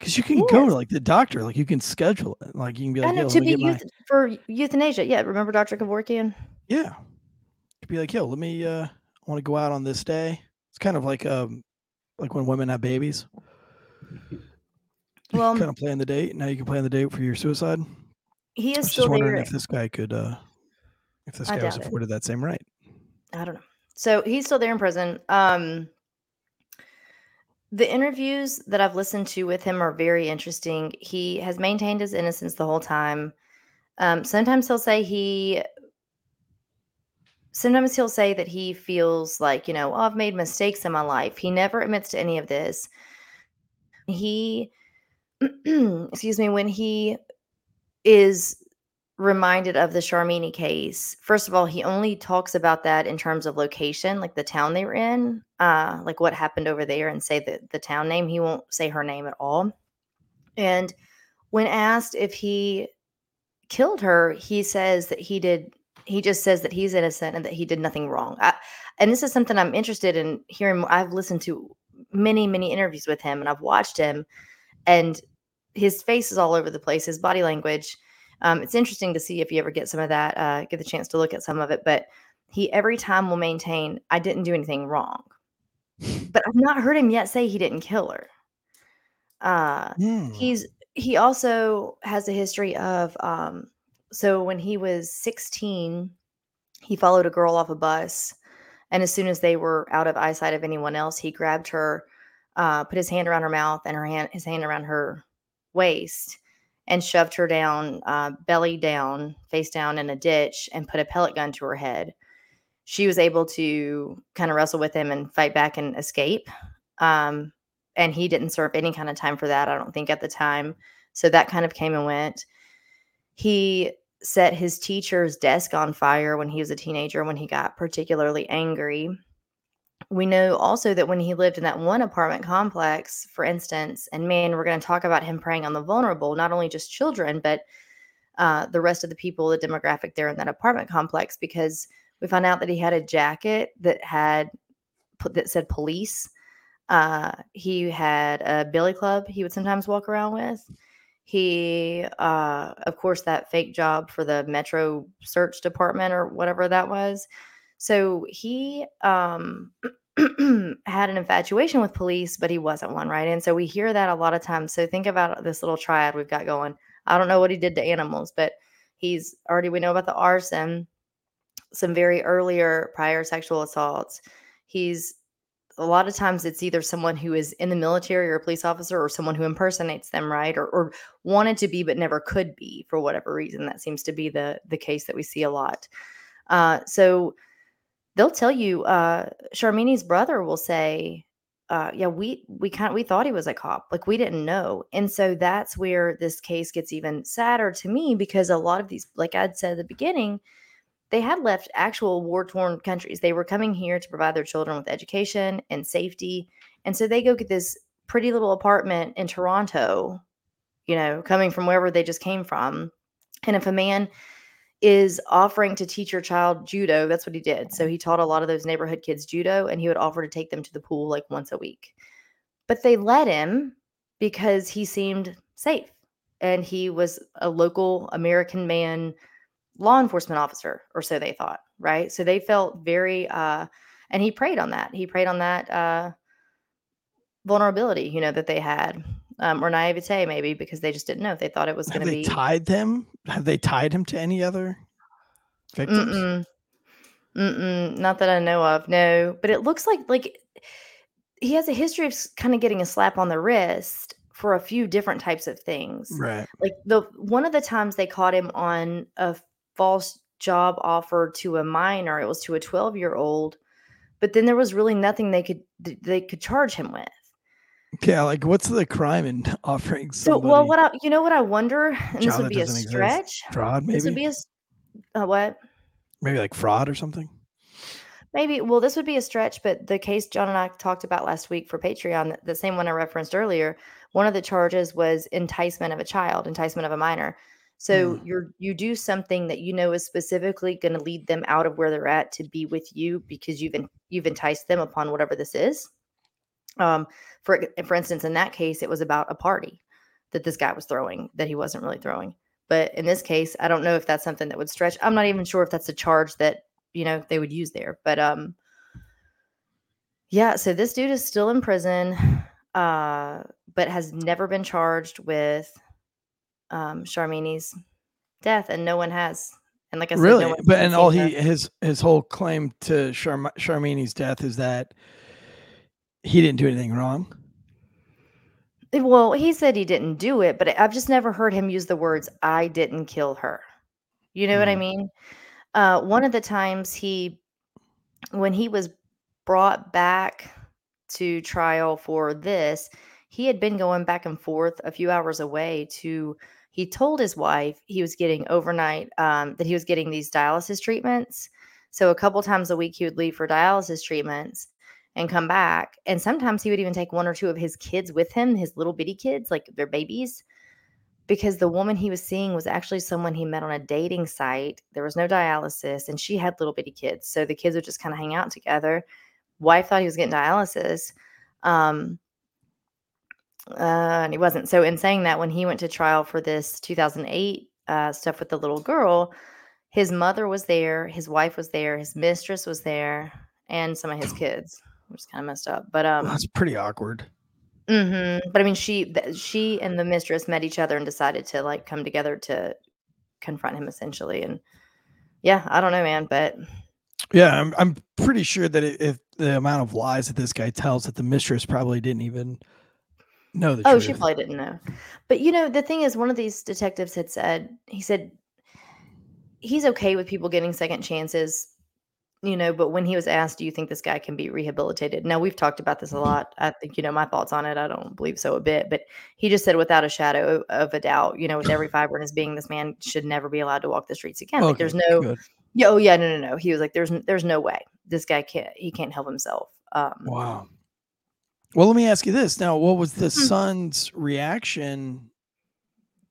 Because you can go to like the doctor, like you can schedule it. Like you can be like, let to be get my for euthanasia. Yeah, remember Dr. Kevorkian? yeah. Could be like, yo, let me uh I want to go out on this day. It's kind of like um like when women have babies. You Well, kind of plan the date. Now you can plan the date for your suicide. he I is was still just wondering there. if this guy could uh if this guy was doubt it. afforded that same right. I don't know. So he's still there in prison. Um, the interviews that I've listened to with him are very interesting. He has maintained his innocence the whole time. Um, sometimes he'll say he, sometimes he'll say that he feels like, you know, oh, I've made mistakes in my life. He never admits to any of this. He, excuse me, when he is reminded of the Sharmini case. First of all, he only talks about that in terms of location, like the town they were in, uh, like what happened over there, and say the, the town name. He won't say her name at all. And when asked if he killed her, he says that he did. He just says that he's innocent and that he did nothing wrong. I, and this is something I'm interested in hearing. I've listened to many, many interviews with him, and I've watched him, and his face is all over the place. His body language um, it's interesting to see if you ever get some of that, uh, get the chance to look at some of it. But he every time will maintain, I didn't do anything wrong. But I've not heard him yet say he didn't kill her. Uh, Hmm. he's he also has a history of um, so when he was 16, he followed a girl off a bus, and as soon as they were out of eyesight of anyone else, he grabbed her, uh, put his hand around her mouth and her hand his hand around her waist and shoved her down, uh, belly down, face down in a ditch, and put a pellet gun to her head. She was able to kind of wrestle with him and fight back and escape. Um, and he didn't serve any kind of time for that, I don't think, at the time. So that kind of came and went. He set his teacher's desk on fire when he was a teenager when he got particularly angry. We know also that when he lived in that one apartment complex, for instance, and man, we're going to talk about him preying on the vulnerable, not only just children, but uh, the rest of the people, the demographic there in that apartment complex, because we found out that he had a jacket that had that said police. Uh, he had a billy club he would sometimes walk around with. He, uh, of course, that fake job for the Metro Search Department or whatever that was. So he um, had an infatuation with police, but he wasn't one, right? And so we hear that a lot of times. So think about this little triad we've got going. I don't know what he did to animals, but he's already, we know about the arson, some very earlier prior sexual assaults. He's a lot of times it's either someone who is in the military or a police officer or someone who impersonates them, right? Or, or wanted to be but never could be for whatever reason. That seems to be the the case that we see a lot. Uh, so they'll tell you uh Sharmini's brother will say uh yeah we we kind of we thought he was a cop like we didn't know. And so that's where this case gets even sadder to me because a lot of these like I'd said at the beginning they had left actual war torn countries. They were coming here to provide their children with education and safety. And so they go get this pretty little apartment in Toronto you know coming from wherever they just came from. And if a man is offering to teach your child judo. That's what he did. So he taught a lot of those neighborhood kids judo and he would offer to take them to the pool like once a week. But they let him because he seemed safe and he was a local American man law enforcement officer or so they thought, right? So they felt very uh and he preyed on that. He preyed on that uh vulnerability, you know, that they had. Um, or naivete, maybe because they just didn't know. They thought it was going to be. tied them? Have they tied him to any other victims? Mm-mm. Mm-mm. Not that I know of. No, but it looks like like he has a history of kind of getting a slap on the wrist for a few different types of things. Right. Like the one of the times they caught him on a false job offer to a minor, it was to a 12 year old, but then there was really nothing they could they could charge him with. Yeah, like what's the crime in offering So, well, what I you know what I wonder, and this would be a doesn't exist? stretch. fraud? This would Maybe, be a uh, what? maybe like fraud or something. Maybe. Well, this would be a stretch, but the case John and I talked about last week for Patreon, the- the same one I referenced earlier, one of the charges was enticement of a child, enticement of a minor. So Mm. you're you do something that you know is specifically going to lead them out of where they're at to be with you because you've en- you've enticed them upon whatever this is. Um, for for instance, in that case, it was about a party that this guy was throwing that he wasn't really throwing. But in this case, I don't know if that's something that would stretch. I'm not even sure if that's a charge that you know they would use there. But um, yeah. So this dude is still in prison, uh, but has never been charged with um Sharmini's death, and no one has. And like I said, really, no but and all he his his whole claim to Charm- Sharmini's death is that he didn't do anything wrong. Well, he said he didn't do it, but I've just never heard him use the words "I didn't kill her." You know what I Mm. mean? Uh, one of the times he, when he was brought back to trial for this, he had been going back and forth a few hours away to. He told his wife he was getting overnight um, that he was getting these dialysis treatments. So a couple times a week he would leave for dialysis treatments and come back. And sometimes he would even take one or two of his kids with him, his little bitty kids, like their babies, because the woman he was seeing was actually someone he met on a dating site. There was no dialysis, and she had little bitty kids. So the kids would just kind of hang out together. Wife thought he was getting dialysis. Um, uh, and he wasn't. So, in saying that, when he went to trial for this 2008 uh, stuff with the little girl, his mother was there, his wife was there, his mistress was there, and some of his kids, which is kind of messed up. But um, That's pretty awkward. hmm But I mean, she th- she and the mistress met each other and decided to like come together to confront him essentially. And yeah, I don't know, man, but Yeah, I'm I'm pretty sure that if the amount of lies that this guy tells, that the mistress probably didn't even know the oh, truth. she probably didn't know. But you know, the thing is, one of these detectives had said he said he's okay with people getting second chances. You know, but when he was asked, "Do you think this guy can be rehabilitated?" Now we've talked about this a lot. I think you know my thoughts on it. I don't believe so a bit, but he just said without a shadow of a doubt, you know, with every fiber in his being, this man should never be allowed to walk the streets again. Like, there's no good. Yeah, oh yeah, no, no, no. He was like, "There's, there's no way this guy can't. He can't help himself." Um, Wow. Well, let me ask you this. Now, what was the Hmm. son's reaction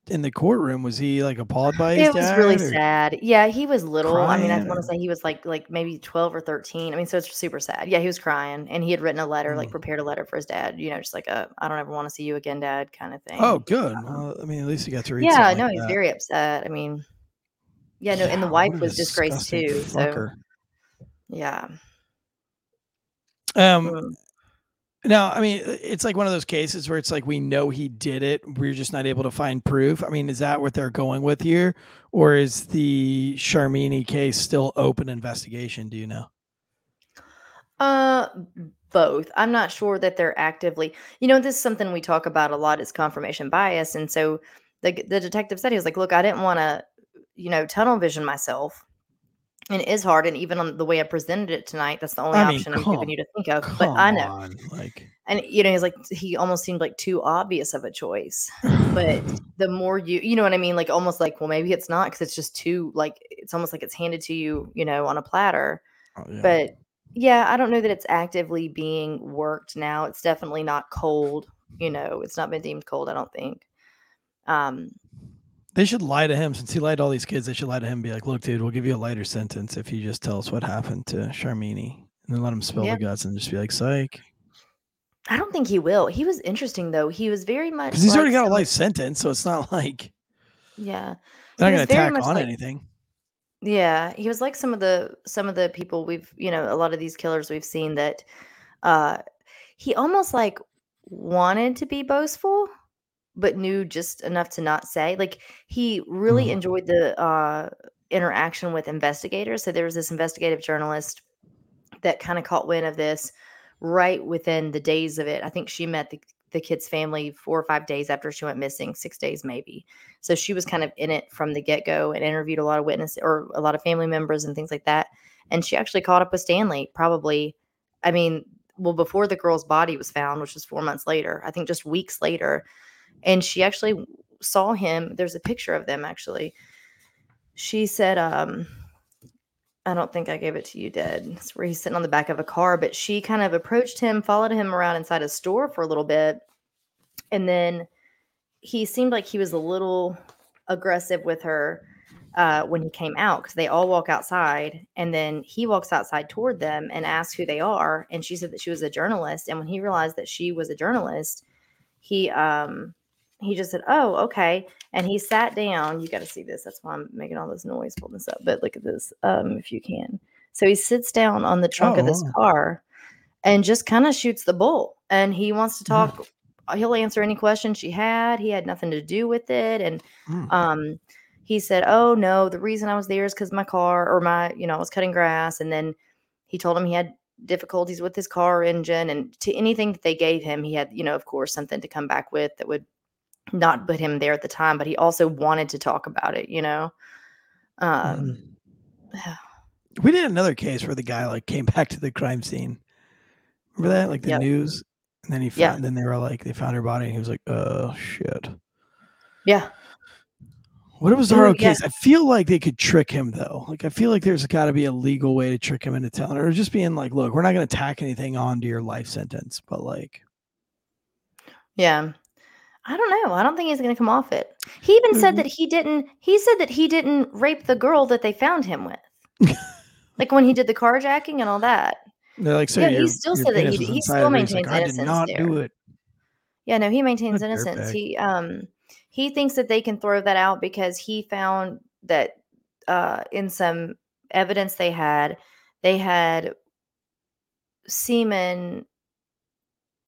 in the courtroom? Was he like appalled by his It was really or- sad. Yeah, he was little. I mean, I want to say he was like, like maybe twelve or thirteen. I mean, so it's super sad. Yeah, he was crying, and he had written a letter, like Mm. prepared a letter for his dad. You know, just like a, "I don't ever want to see you again, Dad," kind of thing. Oh, good. Well, I mean, at least he got to read. yeah, something no, like he's that. very upset. I mean, yeah, no, and the Yeah, wife what a was disgraced disgusting too. So fucker. yeah. Um, Mm. Now, I mean, it's like one of those cases where it's like we know he did it, we're just not able to find proof. I mean, is that what they're going with here, or is the Sharmini case still open investigation? Do you know? Uh, both. I'm not sure that they're actively. You know, this is something we talk about a lot is confirmation bias, and so the the detective said he was like, "Look, I didn't want to, you know, tunnel vision myself." And it is hard. And even on the way I presented it tonight, that's the only I mean, option I'm come- giving you to think of. But I know, on, like and you know, he's like he almost seemed like too obvious of a choice. But the more you, you know what I mean, like almost like, well, maybe it's not because it's just too like it's almost like it's handed to you, you know, on a platter. oh, yeah. But yeah, I don't know that it's actively being worked now. It's definitely not cold. You know, it's not been deemed cold. I don't think. Um, They should lie to him since he lied to all these kids. They should lie to him and be like, look, dude, we'll give you a lighter sentence if you just tell us what happened to Sharmini. And then let him spill Yeah. the guts and just be like, psych. I don't think he will. He was interesting though. He was very much Because he's already got a life sentence. So it's not like Yeah, they're not going to tack on like- anything. yeah. He was like some of the some of the people we've you know a lot of these killers we've seen that uh he almost like wanted to be boastful but knew just enough to not say like he really Mhm. enjoyed the uh interaction with investigators so there was this investigative journalist that kind of caught wind of this right within the days of it i think she met the, the kid's family four or five days after she went missing six days maybe so she was kind of in it from the get-go and interviewed a lot of witnesses or a lot of family members and things like that and she actually caught up with stanley probably i mean well before the girl's body was found which was four months later i think just weeks later and she actually saw him there's a picture of them actually. She said um i don't think i gave it to you dead it's where he's sitting on the back of a car but she kind of approached him followed him around inside a store for a little bit and then he seemed like he was a little aggressive with her uh, when he came out because they all walk outside and then he walks outside toward them and asks who they are and she said that she was a journalist and when he realized that she was a journalist he um he just said oh okay and he sat down you got to see this that's why i'm making all this noise pulling this up but look at this um if you can so he sits down on the trunk of this Oh. car and just kind of shoots the bull and he wants to Mm. talk he'll answer any question she had he had nothing to do with it and Mm. um he said oh no the reason i was there is because my car or my you know i was cutting grass and then he told him he had difficulties with his car engine and to anything that they gave him he had you know of course something to come back with that would not put him there at the time but he also wanted to talk about it you know um Mhm. We did another case where the guy like came back to the crime scene. Remember that? Like the Yep. news. And then he Yeah. found then they were like they found her body and he was like, oh shit. yeah What was the yeah. case? I feel like they could trick him though. Like I feel like there's got to be a legal way to trick him into telling or just being like, look, we're not going to tack anything onto your life sentence, but like, Yeah. I don't know. I don't think he's going to come off it. He even said Mhm. that he didn't he said that he didn't rape the girl that they found him with. like when he did the carjacking and all that. they're like, so Yeah, he still said that he- he still of her." He's maintains like, I did innocence not do it. Yeah, no, he maintains What innocence. He um he thinks that they can throw that out because he found that uh in some evidence they had, they had semen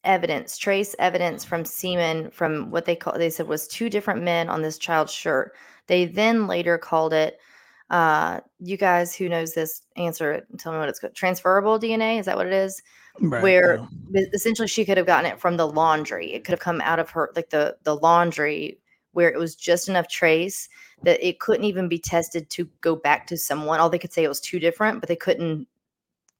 evidence, trace evidence from semen from what they call they said was two different men on this child's shirt. They then later called it uh you guys who knows this answer it tell me what it's called transferable dna is that what it is? Right, where but essentially she could have gotten it from the laundry. It could have come out of her like the the laundry where it was just enough trace that it couldn't even be tested to go back to someone. All they could say it was two different but they couldn't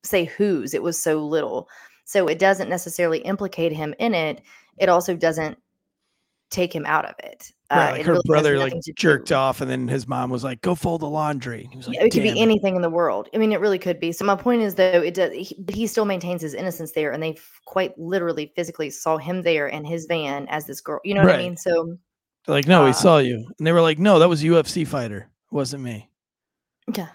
say whose. It was so little so it doesn't necessarily implicate him in it it also doesn't take him out of it Right, Uh, like it her really brother like jerked do- off, and then his mom was like, "Go fold the laundry." He was like, Yeah, it could "Damn be anything in the world. I mean, it really could be. So my point is, though, it does. He, he still maintains his innocence there, and they f- quite literally, physically saw him there in his van as this girl. You know what Right. I mean? So They're like, no, we Uh, saw you, and they were like, no, that was a UFC fighter, it wasn't me. yeah.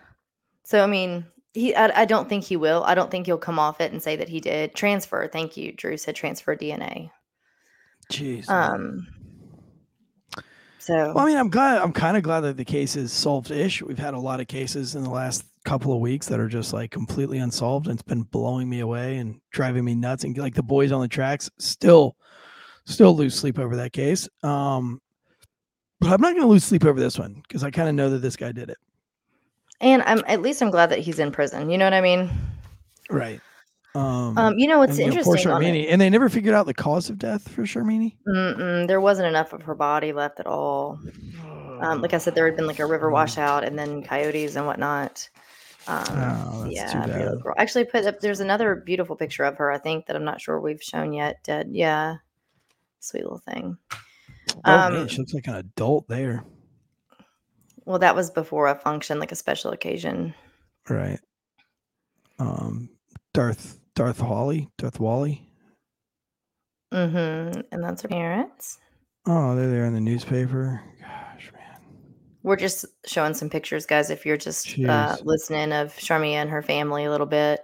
So I mean, he. I, I don't think he will. I don't think he'll come off it and say that he did transfer. Thank you, Drew said transfer DNA. Jeez. Um. So Well, I mean, I'm glad. I'm kind of glad that the case is solved-ish. We've had a lot of cases in the last couple of weeks that are just like completely unsolved, and it's been blowing me away and driving me nuts. And like the boys on the tracks still, still lose sleep over that case. Um, but I'm not going to lose sleep over this one because I kind of know that this guy did it. And I'm at least I'm glad that he's in prison. You know what I mean? Right. Um, Um. You know what's and, you know, poor interesting? Sharmini, and they never figured out the cause of death for Sharmini. Mm-mm, there wasn't enough of her body left at all. Um, like I said, there had been like a river Mm. washout and then coyotes and whatnot. Um, Oh, that's yeah, too pretty little bad. Actually, put up. There's another beautiful picture of her. I think that I'm not sure we've shown yet. Dead. Yeah, sweet little thing. Oh Um, man, she looks like an adult there. Well, that was before a function, like a special occasion. Right. Um, Darth Darth Holly, Darth Wally. Mm-hmm. And that's her parents. Oh, they're there in the newspaper. Gosh, man. We're just showing some pictures, guys. If you're just uh, listening of Sharmia and her family a little bit.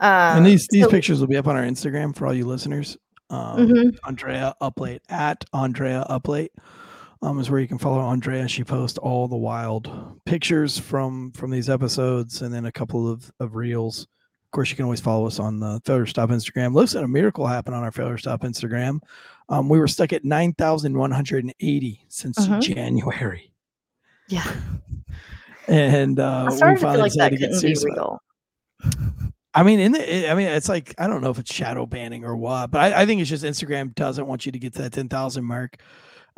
Um, and these these so- pictures will be up on our Instagram for all you listeners. Um, Mhm. Andrea Uplate at Andrea Uplate um, is where you can follow Andrea. She posts all the wild pictures from from these episodes, and then a couple of of reels. Of course, you can always follow us on the Failure Stop Instagram. Listen, a miracle happened on our Failure Stop Instagram. Um, we were stuck at nine thousand one hundred and eighty since Mhm. January, Yeah. and uh, we finally like decided to get serious I mean, in the, I mean, it's like I don't know if it's shadow banning or what, but I, I think it's just Instagram doesn't want you to get to that ten thousand mark.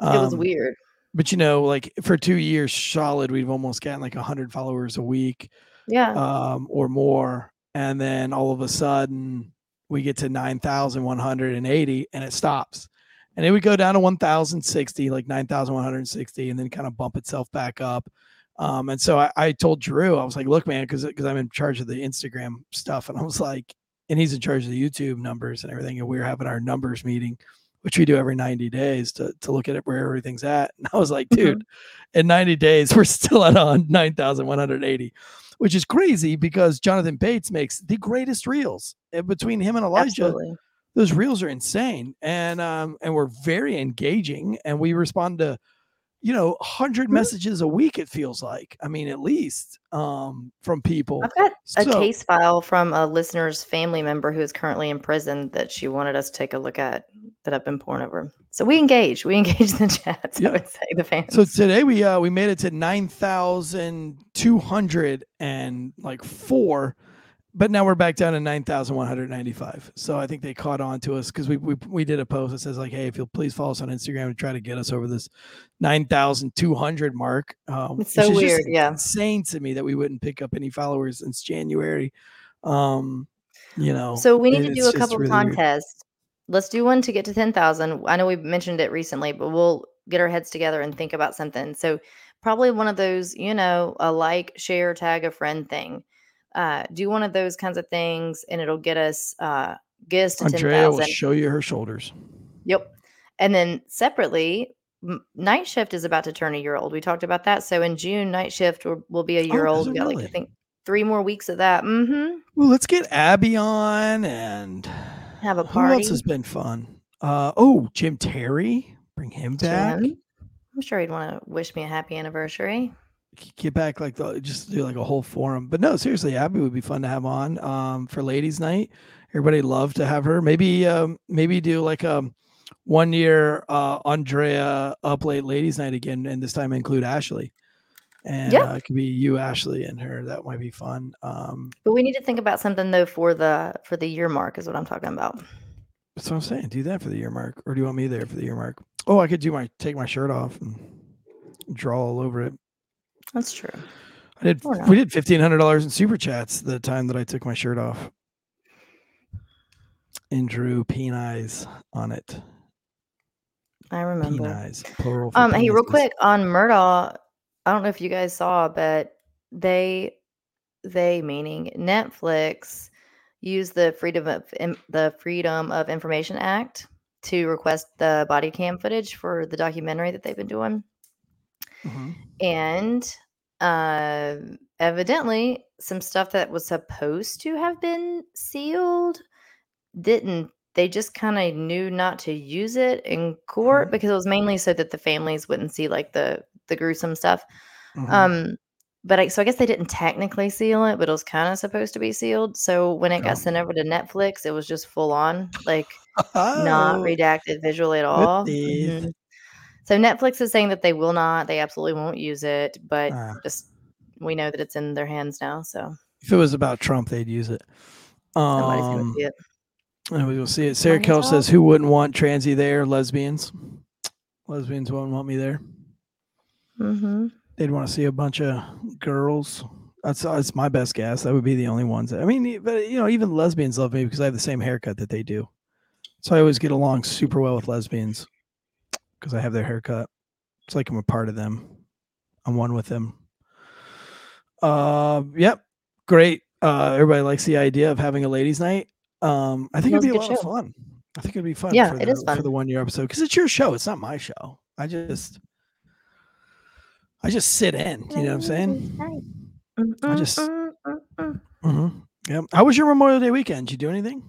It was Um, weird. but you know, like for two years solid, we've almost gotten like hundred followers a week, Yeah. um, or more, and then all of a sudden we get to nine thousand one hundred and eighty, and it stops, and it would go down to one thousand sixty, like nine thousand one hundred sixty, and then kind of bump itself back up. Um, and so I, I told Drew, I was like, look, man, because because I'm in charge of the Instagram stuff, and I was like, and he's in charge of the YouTube numbers and everything, and we were having our numbers meeting, which we do every 90 days to to look at it where everything's at. And I was like, Mhm. dude, in 90 days, we're still at on 9,180, which is crazy because Jonathan Bates makes the greatest reels. And between him and Elijah, Absolutely. those reels are insane and um and we're very engaging and we respond to you know 100 Mhm. messages a week it feels like i mean at least um from people I've got a So- case file from a listener's family member who is currently in prison that she wanted us to take a look at that I've been pouring over. So we engage. We engage in the chats. Yeah. I would say the fans. so today we uh we made it to 9200 and like four but now we're back down to 9195 so i think they caught on to us because we, we we did a post that says like hey if you'll please follow us on instagram and try to get us over this 9200 mark um It's so weird, yeah. insane to me that we wouldn't pick up any followers since january um you know So we need to do a couple really weird. contests. Let's do one to get to 10,000. I know we mentioned it recently, but we'll get our heads together and think about something. So probably one of those, you know, a like, share, tag a friend thing. Uh, do one of those kinds of things and it'll get us uh get us to andrea will show you her shoulders Yep. And then separately, m- night shift is about to turn a year old. We talked about that. So in June, night shift will, will be a year is old. We got like I think three more weeks of that. Mm-hmm. well let's get abby on and Have a party. Who else has been fun? Uh oh, Jim Terry, bring him back. Jim. I'm sure he'd want to wish me a happy anniversary. Get back like the just do like a whole forum. But no, seriously, Abby would be fun to have on um for ladies' night. Everybody love to have her. Maybe um maybe do like um one year uh Andrea up late ladies night again, and this time include Ashley. And Yeah. uh, it could be you, Ashley, and her. That might be fun. Um But we need to think about something though for the for the year mark is what I'm talking about. That's what I'm saying. Do that for the year mark, or do you want me there for the year mark? Oh, I could do my take my shirt off and draw all over it. That's true. I did. We did fifteen hundred dollars in super chats the time that I took my shirt off, and drew peneyes on it. I remember. Peneyes, plural. Um, hey, real quick on Murdaugh, I don't know if you guys saw, but they they meaning Netflix used the freedom of the Freedom of Information Act to request the body cam footage for the documentary that they've been doing, Mhm. and uh, evidently some stuff that was supposed to have been sealed didn't. They just kind of knew not to use it in court Mhm. because it was mainly so that the families wouldn't see like the the gruesome stuff. Mhm. Um, but I, so I guess they didn't technically seal it, but it was kind of supposed to be sealed. So when it Oh. got sent over to Netflix, it was just full on, like not Oh, redacted visually at all. Whoopsies. So Netflix is saying that they will not, they absolutely won't use it, but Ah. just we know that it's in their hands now. So If it was about Trump, they'd use it. somebody's Um, gonna see it. and we will see it. Sarah Might Kell says, "Who wouldn't want transy there? Lesbians. Lesbians wouldn't want me there. hmm They'd want to see a bunch of girls. That's that's my best guess. That would be the only ones. I mean, but you know, even lesbians love me because I have the same haircut that they do. So I always get along super well with lesbians because I have their haircut. It's like I'm a part of them. I'm one with them. Uh, yep, great. Uh, everybody likes the idea of having a ladies' night. Um, I think it'd be a lot of fun. I think it'd be fun. Yeah, for it the, is fun. for the one year episode because it's your show. It's not my show. I just, I just sit in. You know what I'm saying? I just- hmm Yep. How was your Memorial Day weekend? Did you do anything?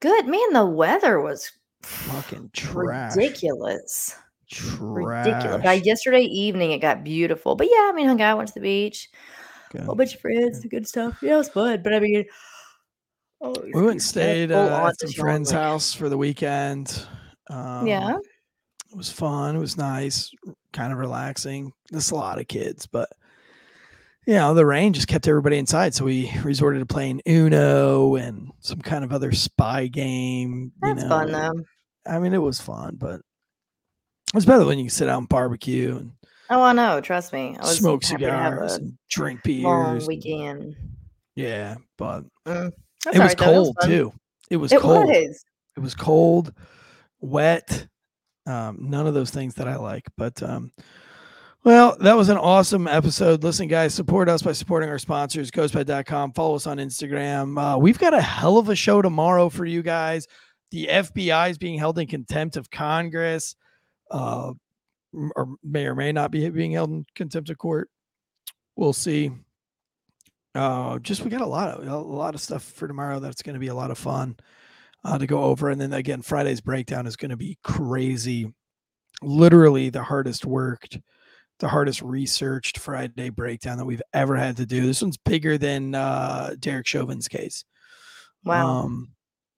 Good man. The weather was Fucking trash. ridiculous. Trash. Ridiculous. By yesterday evening, it got beautiful. But yeah, I mean, hung out, went to the beach, Good. a whole bunch of friends, the good stuff. Yeah, it was fun. But I mean, oh, We went and stayed uh, at some friend's house for the weekend. Um, Yeah. It was fun. It was nice, kind of relaxing. There's a lot of kids, but you know, the rain just kept everybody inside. So we resorted to playing Uno and some kind of other spy game. you That's fun though. I mean, it was fun, but it was better when you can sit out and barbecue and Oh, I know. Trust me. I was smoke happy to have cigars and drink long beers. weekend. Yeah, but That's it was though. cold fun. too. It was It cold. was. it was cold, wet. Um, none of those things that I like. But um, well, that was an awesome episode. Listen, guys, support us by supporting our sponsors, ghostbed.com. Follow us on Instagram. Uh, we've got a hell of a show tomorrow for you guys. The FBI is being held in contempt of Congress, uh, or may or may not be being held in contempt of court. We'll see. Uh, just we got a lot of a lot of stuff for tomorrow. That's going to be a lot of fun uh, to go over. And then again, Friday's breakdown is going to be crazy. Literally the hardest worked, the hardest researched Friday breakdown that we've ever had to do. This one's bigger than uh, Derek Chauvin's case. Wow. Um,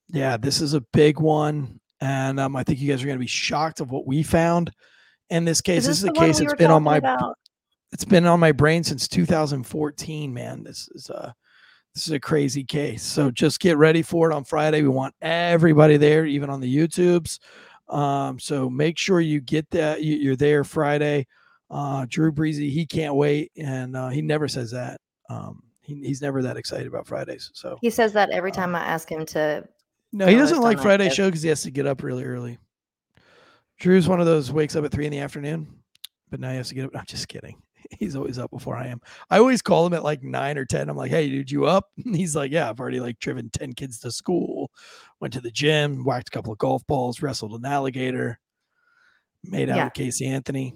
yeah, this is a big one. And um, I think you guys are going to be shocked of what we found in this case. Is This, is a case we that's been on my about? it's been on my brain since 2014 man this is a this is a crazy case so just get ready for it on friday we want everybody there even on the youtubes um so make sure you get that you, you're there friday uh drew breezy he can't wait and uh he never says that um he, he's never that excited about fridays so He says that every Uh, time I ask him to. no he doesn't like friday show because he has to get up really early drew's one of those wakes up at three in the afternoon but now he has to get up i'm just kidding he's always up before I am. I always call him at like nine or 10. I'm like, hey, dude, you up? He's like, yeah, I've already like driven 10 kids to school, went to the gym, whacked a couple of golf balls, wrestled an alligator, made out Yeah. with Casey Anthony.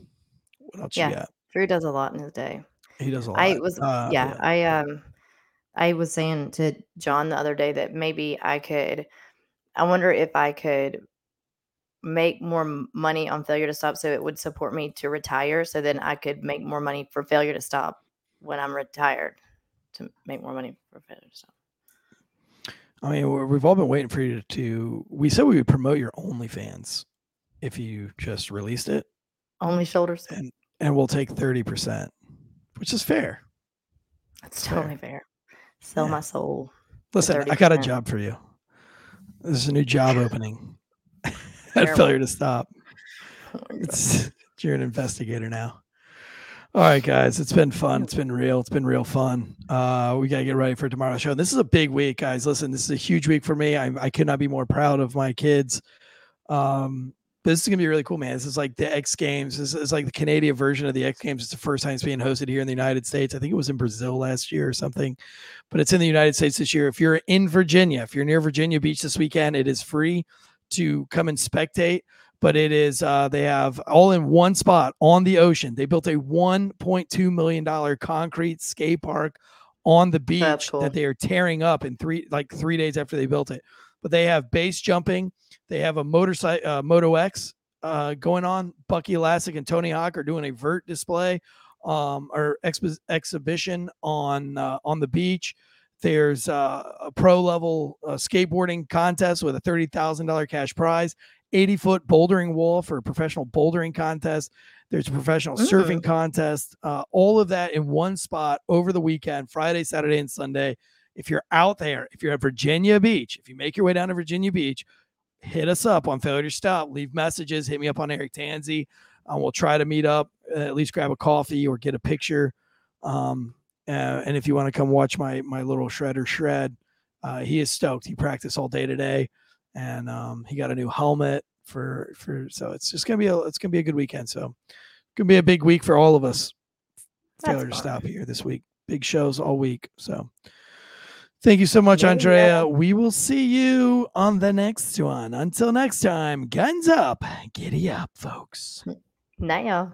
What else Yeah. you got? Drew does a lot in his day. He does a lot. I was Uh, yeah, I um I was saying to John the other day that maybe I could I wonder if I could make more money on failure to stop so it would support me to retire so then I could make more money for failure to stop when I'm retired to make more money for failure to stop. I mean, we've all been waiting for you to. We said we would promote your OnlyFans if you just released it, Only shoulders. and and we'll take 30%, which is fair. That's totally fair. Sell Yeah. my soul. Listen, I got a job for you. This is a new job opening at Terrible. Failure to Stop. Oh. It's you're an investigator now. All right, guys, it's been fun. It's been real. It's been real fun. Uh, we gotta get ready for tomorrow's show. And This is a big week, guys. Listen, this is a huge week for me. I, I could not be more proud of my kids. Um, this is gonna be really cool, man. This is like the X Games. This is like the Canadian version of the X Games. It's the first time it's being hosted here in the United States. I think it was in Brazil last year or something, but it's in the United States this year. If you're in Virginia, if you're near Virginia Beach this weekend, it is free to come and spectate but it is uh, they have all in one spot on the ocean. They built a 1.2 million dollar concrete skate park on the beach cool. that they are tearing up in three like three days after they built it. But they have base jumping. They have a motorcycle uh, Moto X uh, going on. Bucky Lasek and Tony Hawk are doing a vert display um, or expo- exhibition on uh, on the beach. There's uh, a pro level uh, skateboarding contest with a thirty thousand dollar cash prize. 80 foot bouldering wall for a professional bouldering contest. There's a professional surfing contest. Uh, all of that in one spot over the weekend, Friday, Saturday, and Sunday. If you're out there, if you're at Virginia Beach, if you make your way down to Virginia Beach, hit us up on Failure to Stop. Leave messages. Hit me up on Eric Tanzi. Uh, we'll try to meet up, uh, at least grab a coffee or get a picture. Um, Uh, and if you want to come watch my my little shredder shred, uh, he is stoked. He practiced all day today, and um, he got a new helmet for for. So it's just gonna be a it's gonna be a good weekend. So gonna be a big week for all of us. That's Failure to Stop here this week. Big shows all week. So thank you so much, Yeah, Andrea. yeah. We will see you on the next one. Until next time, guns up, giddy up, folks. Night, y'all.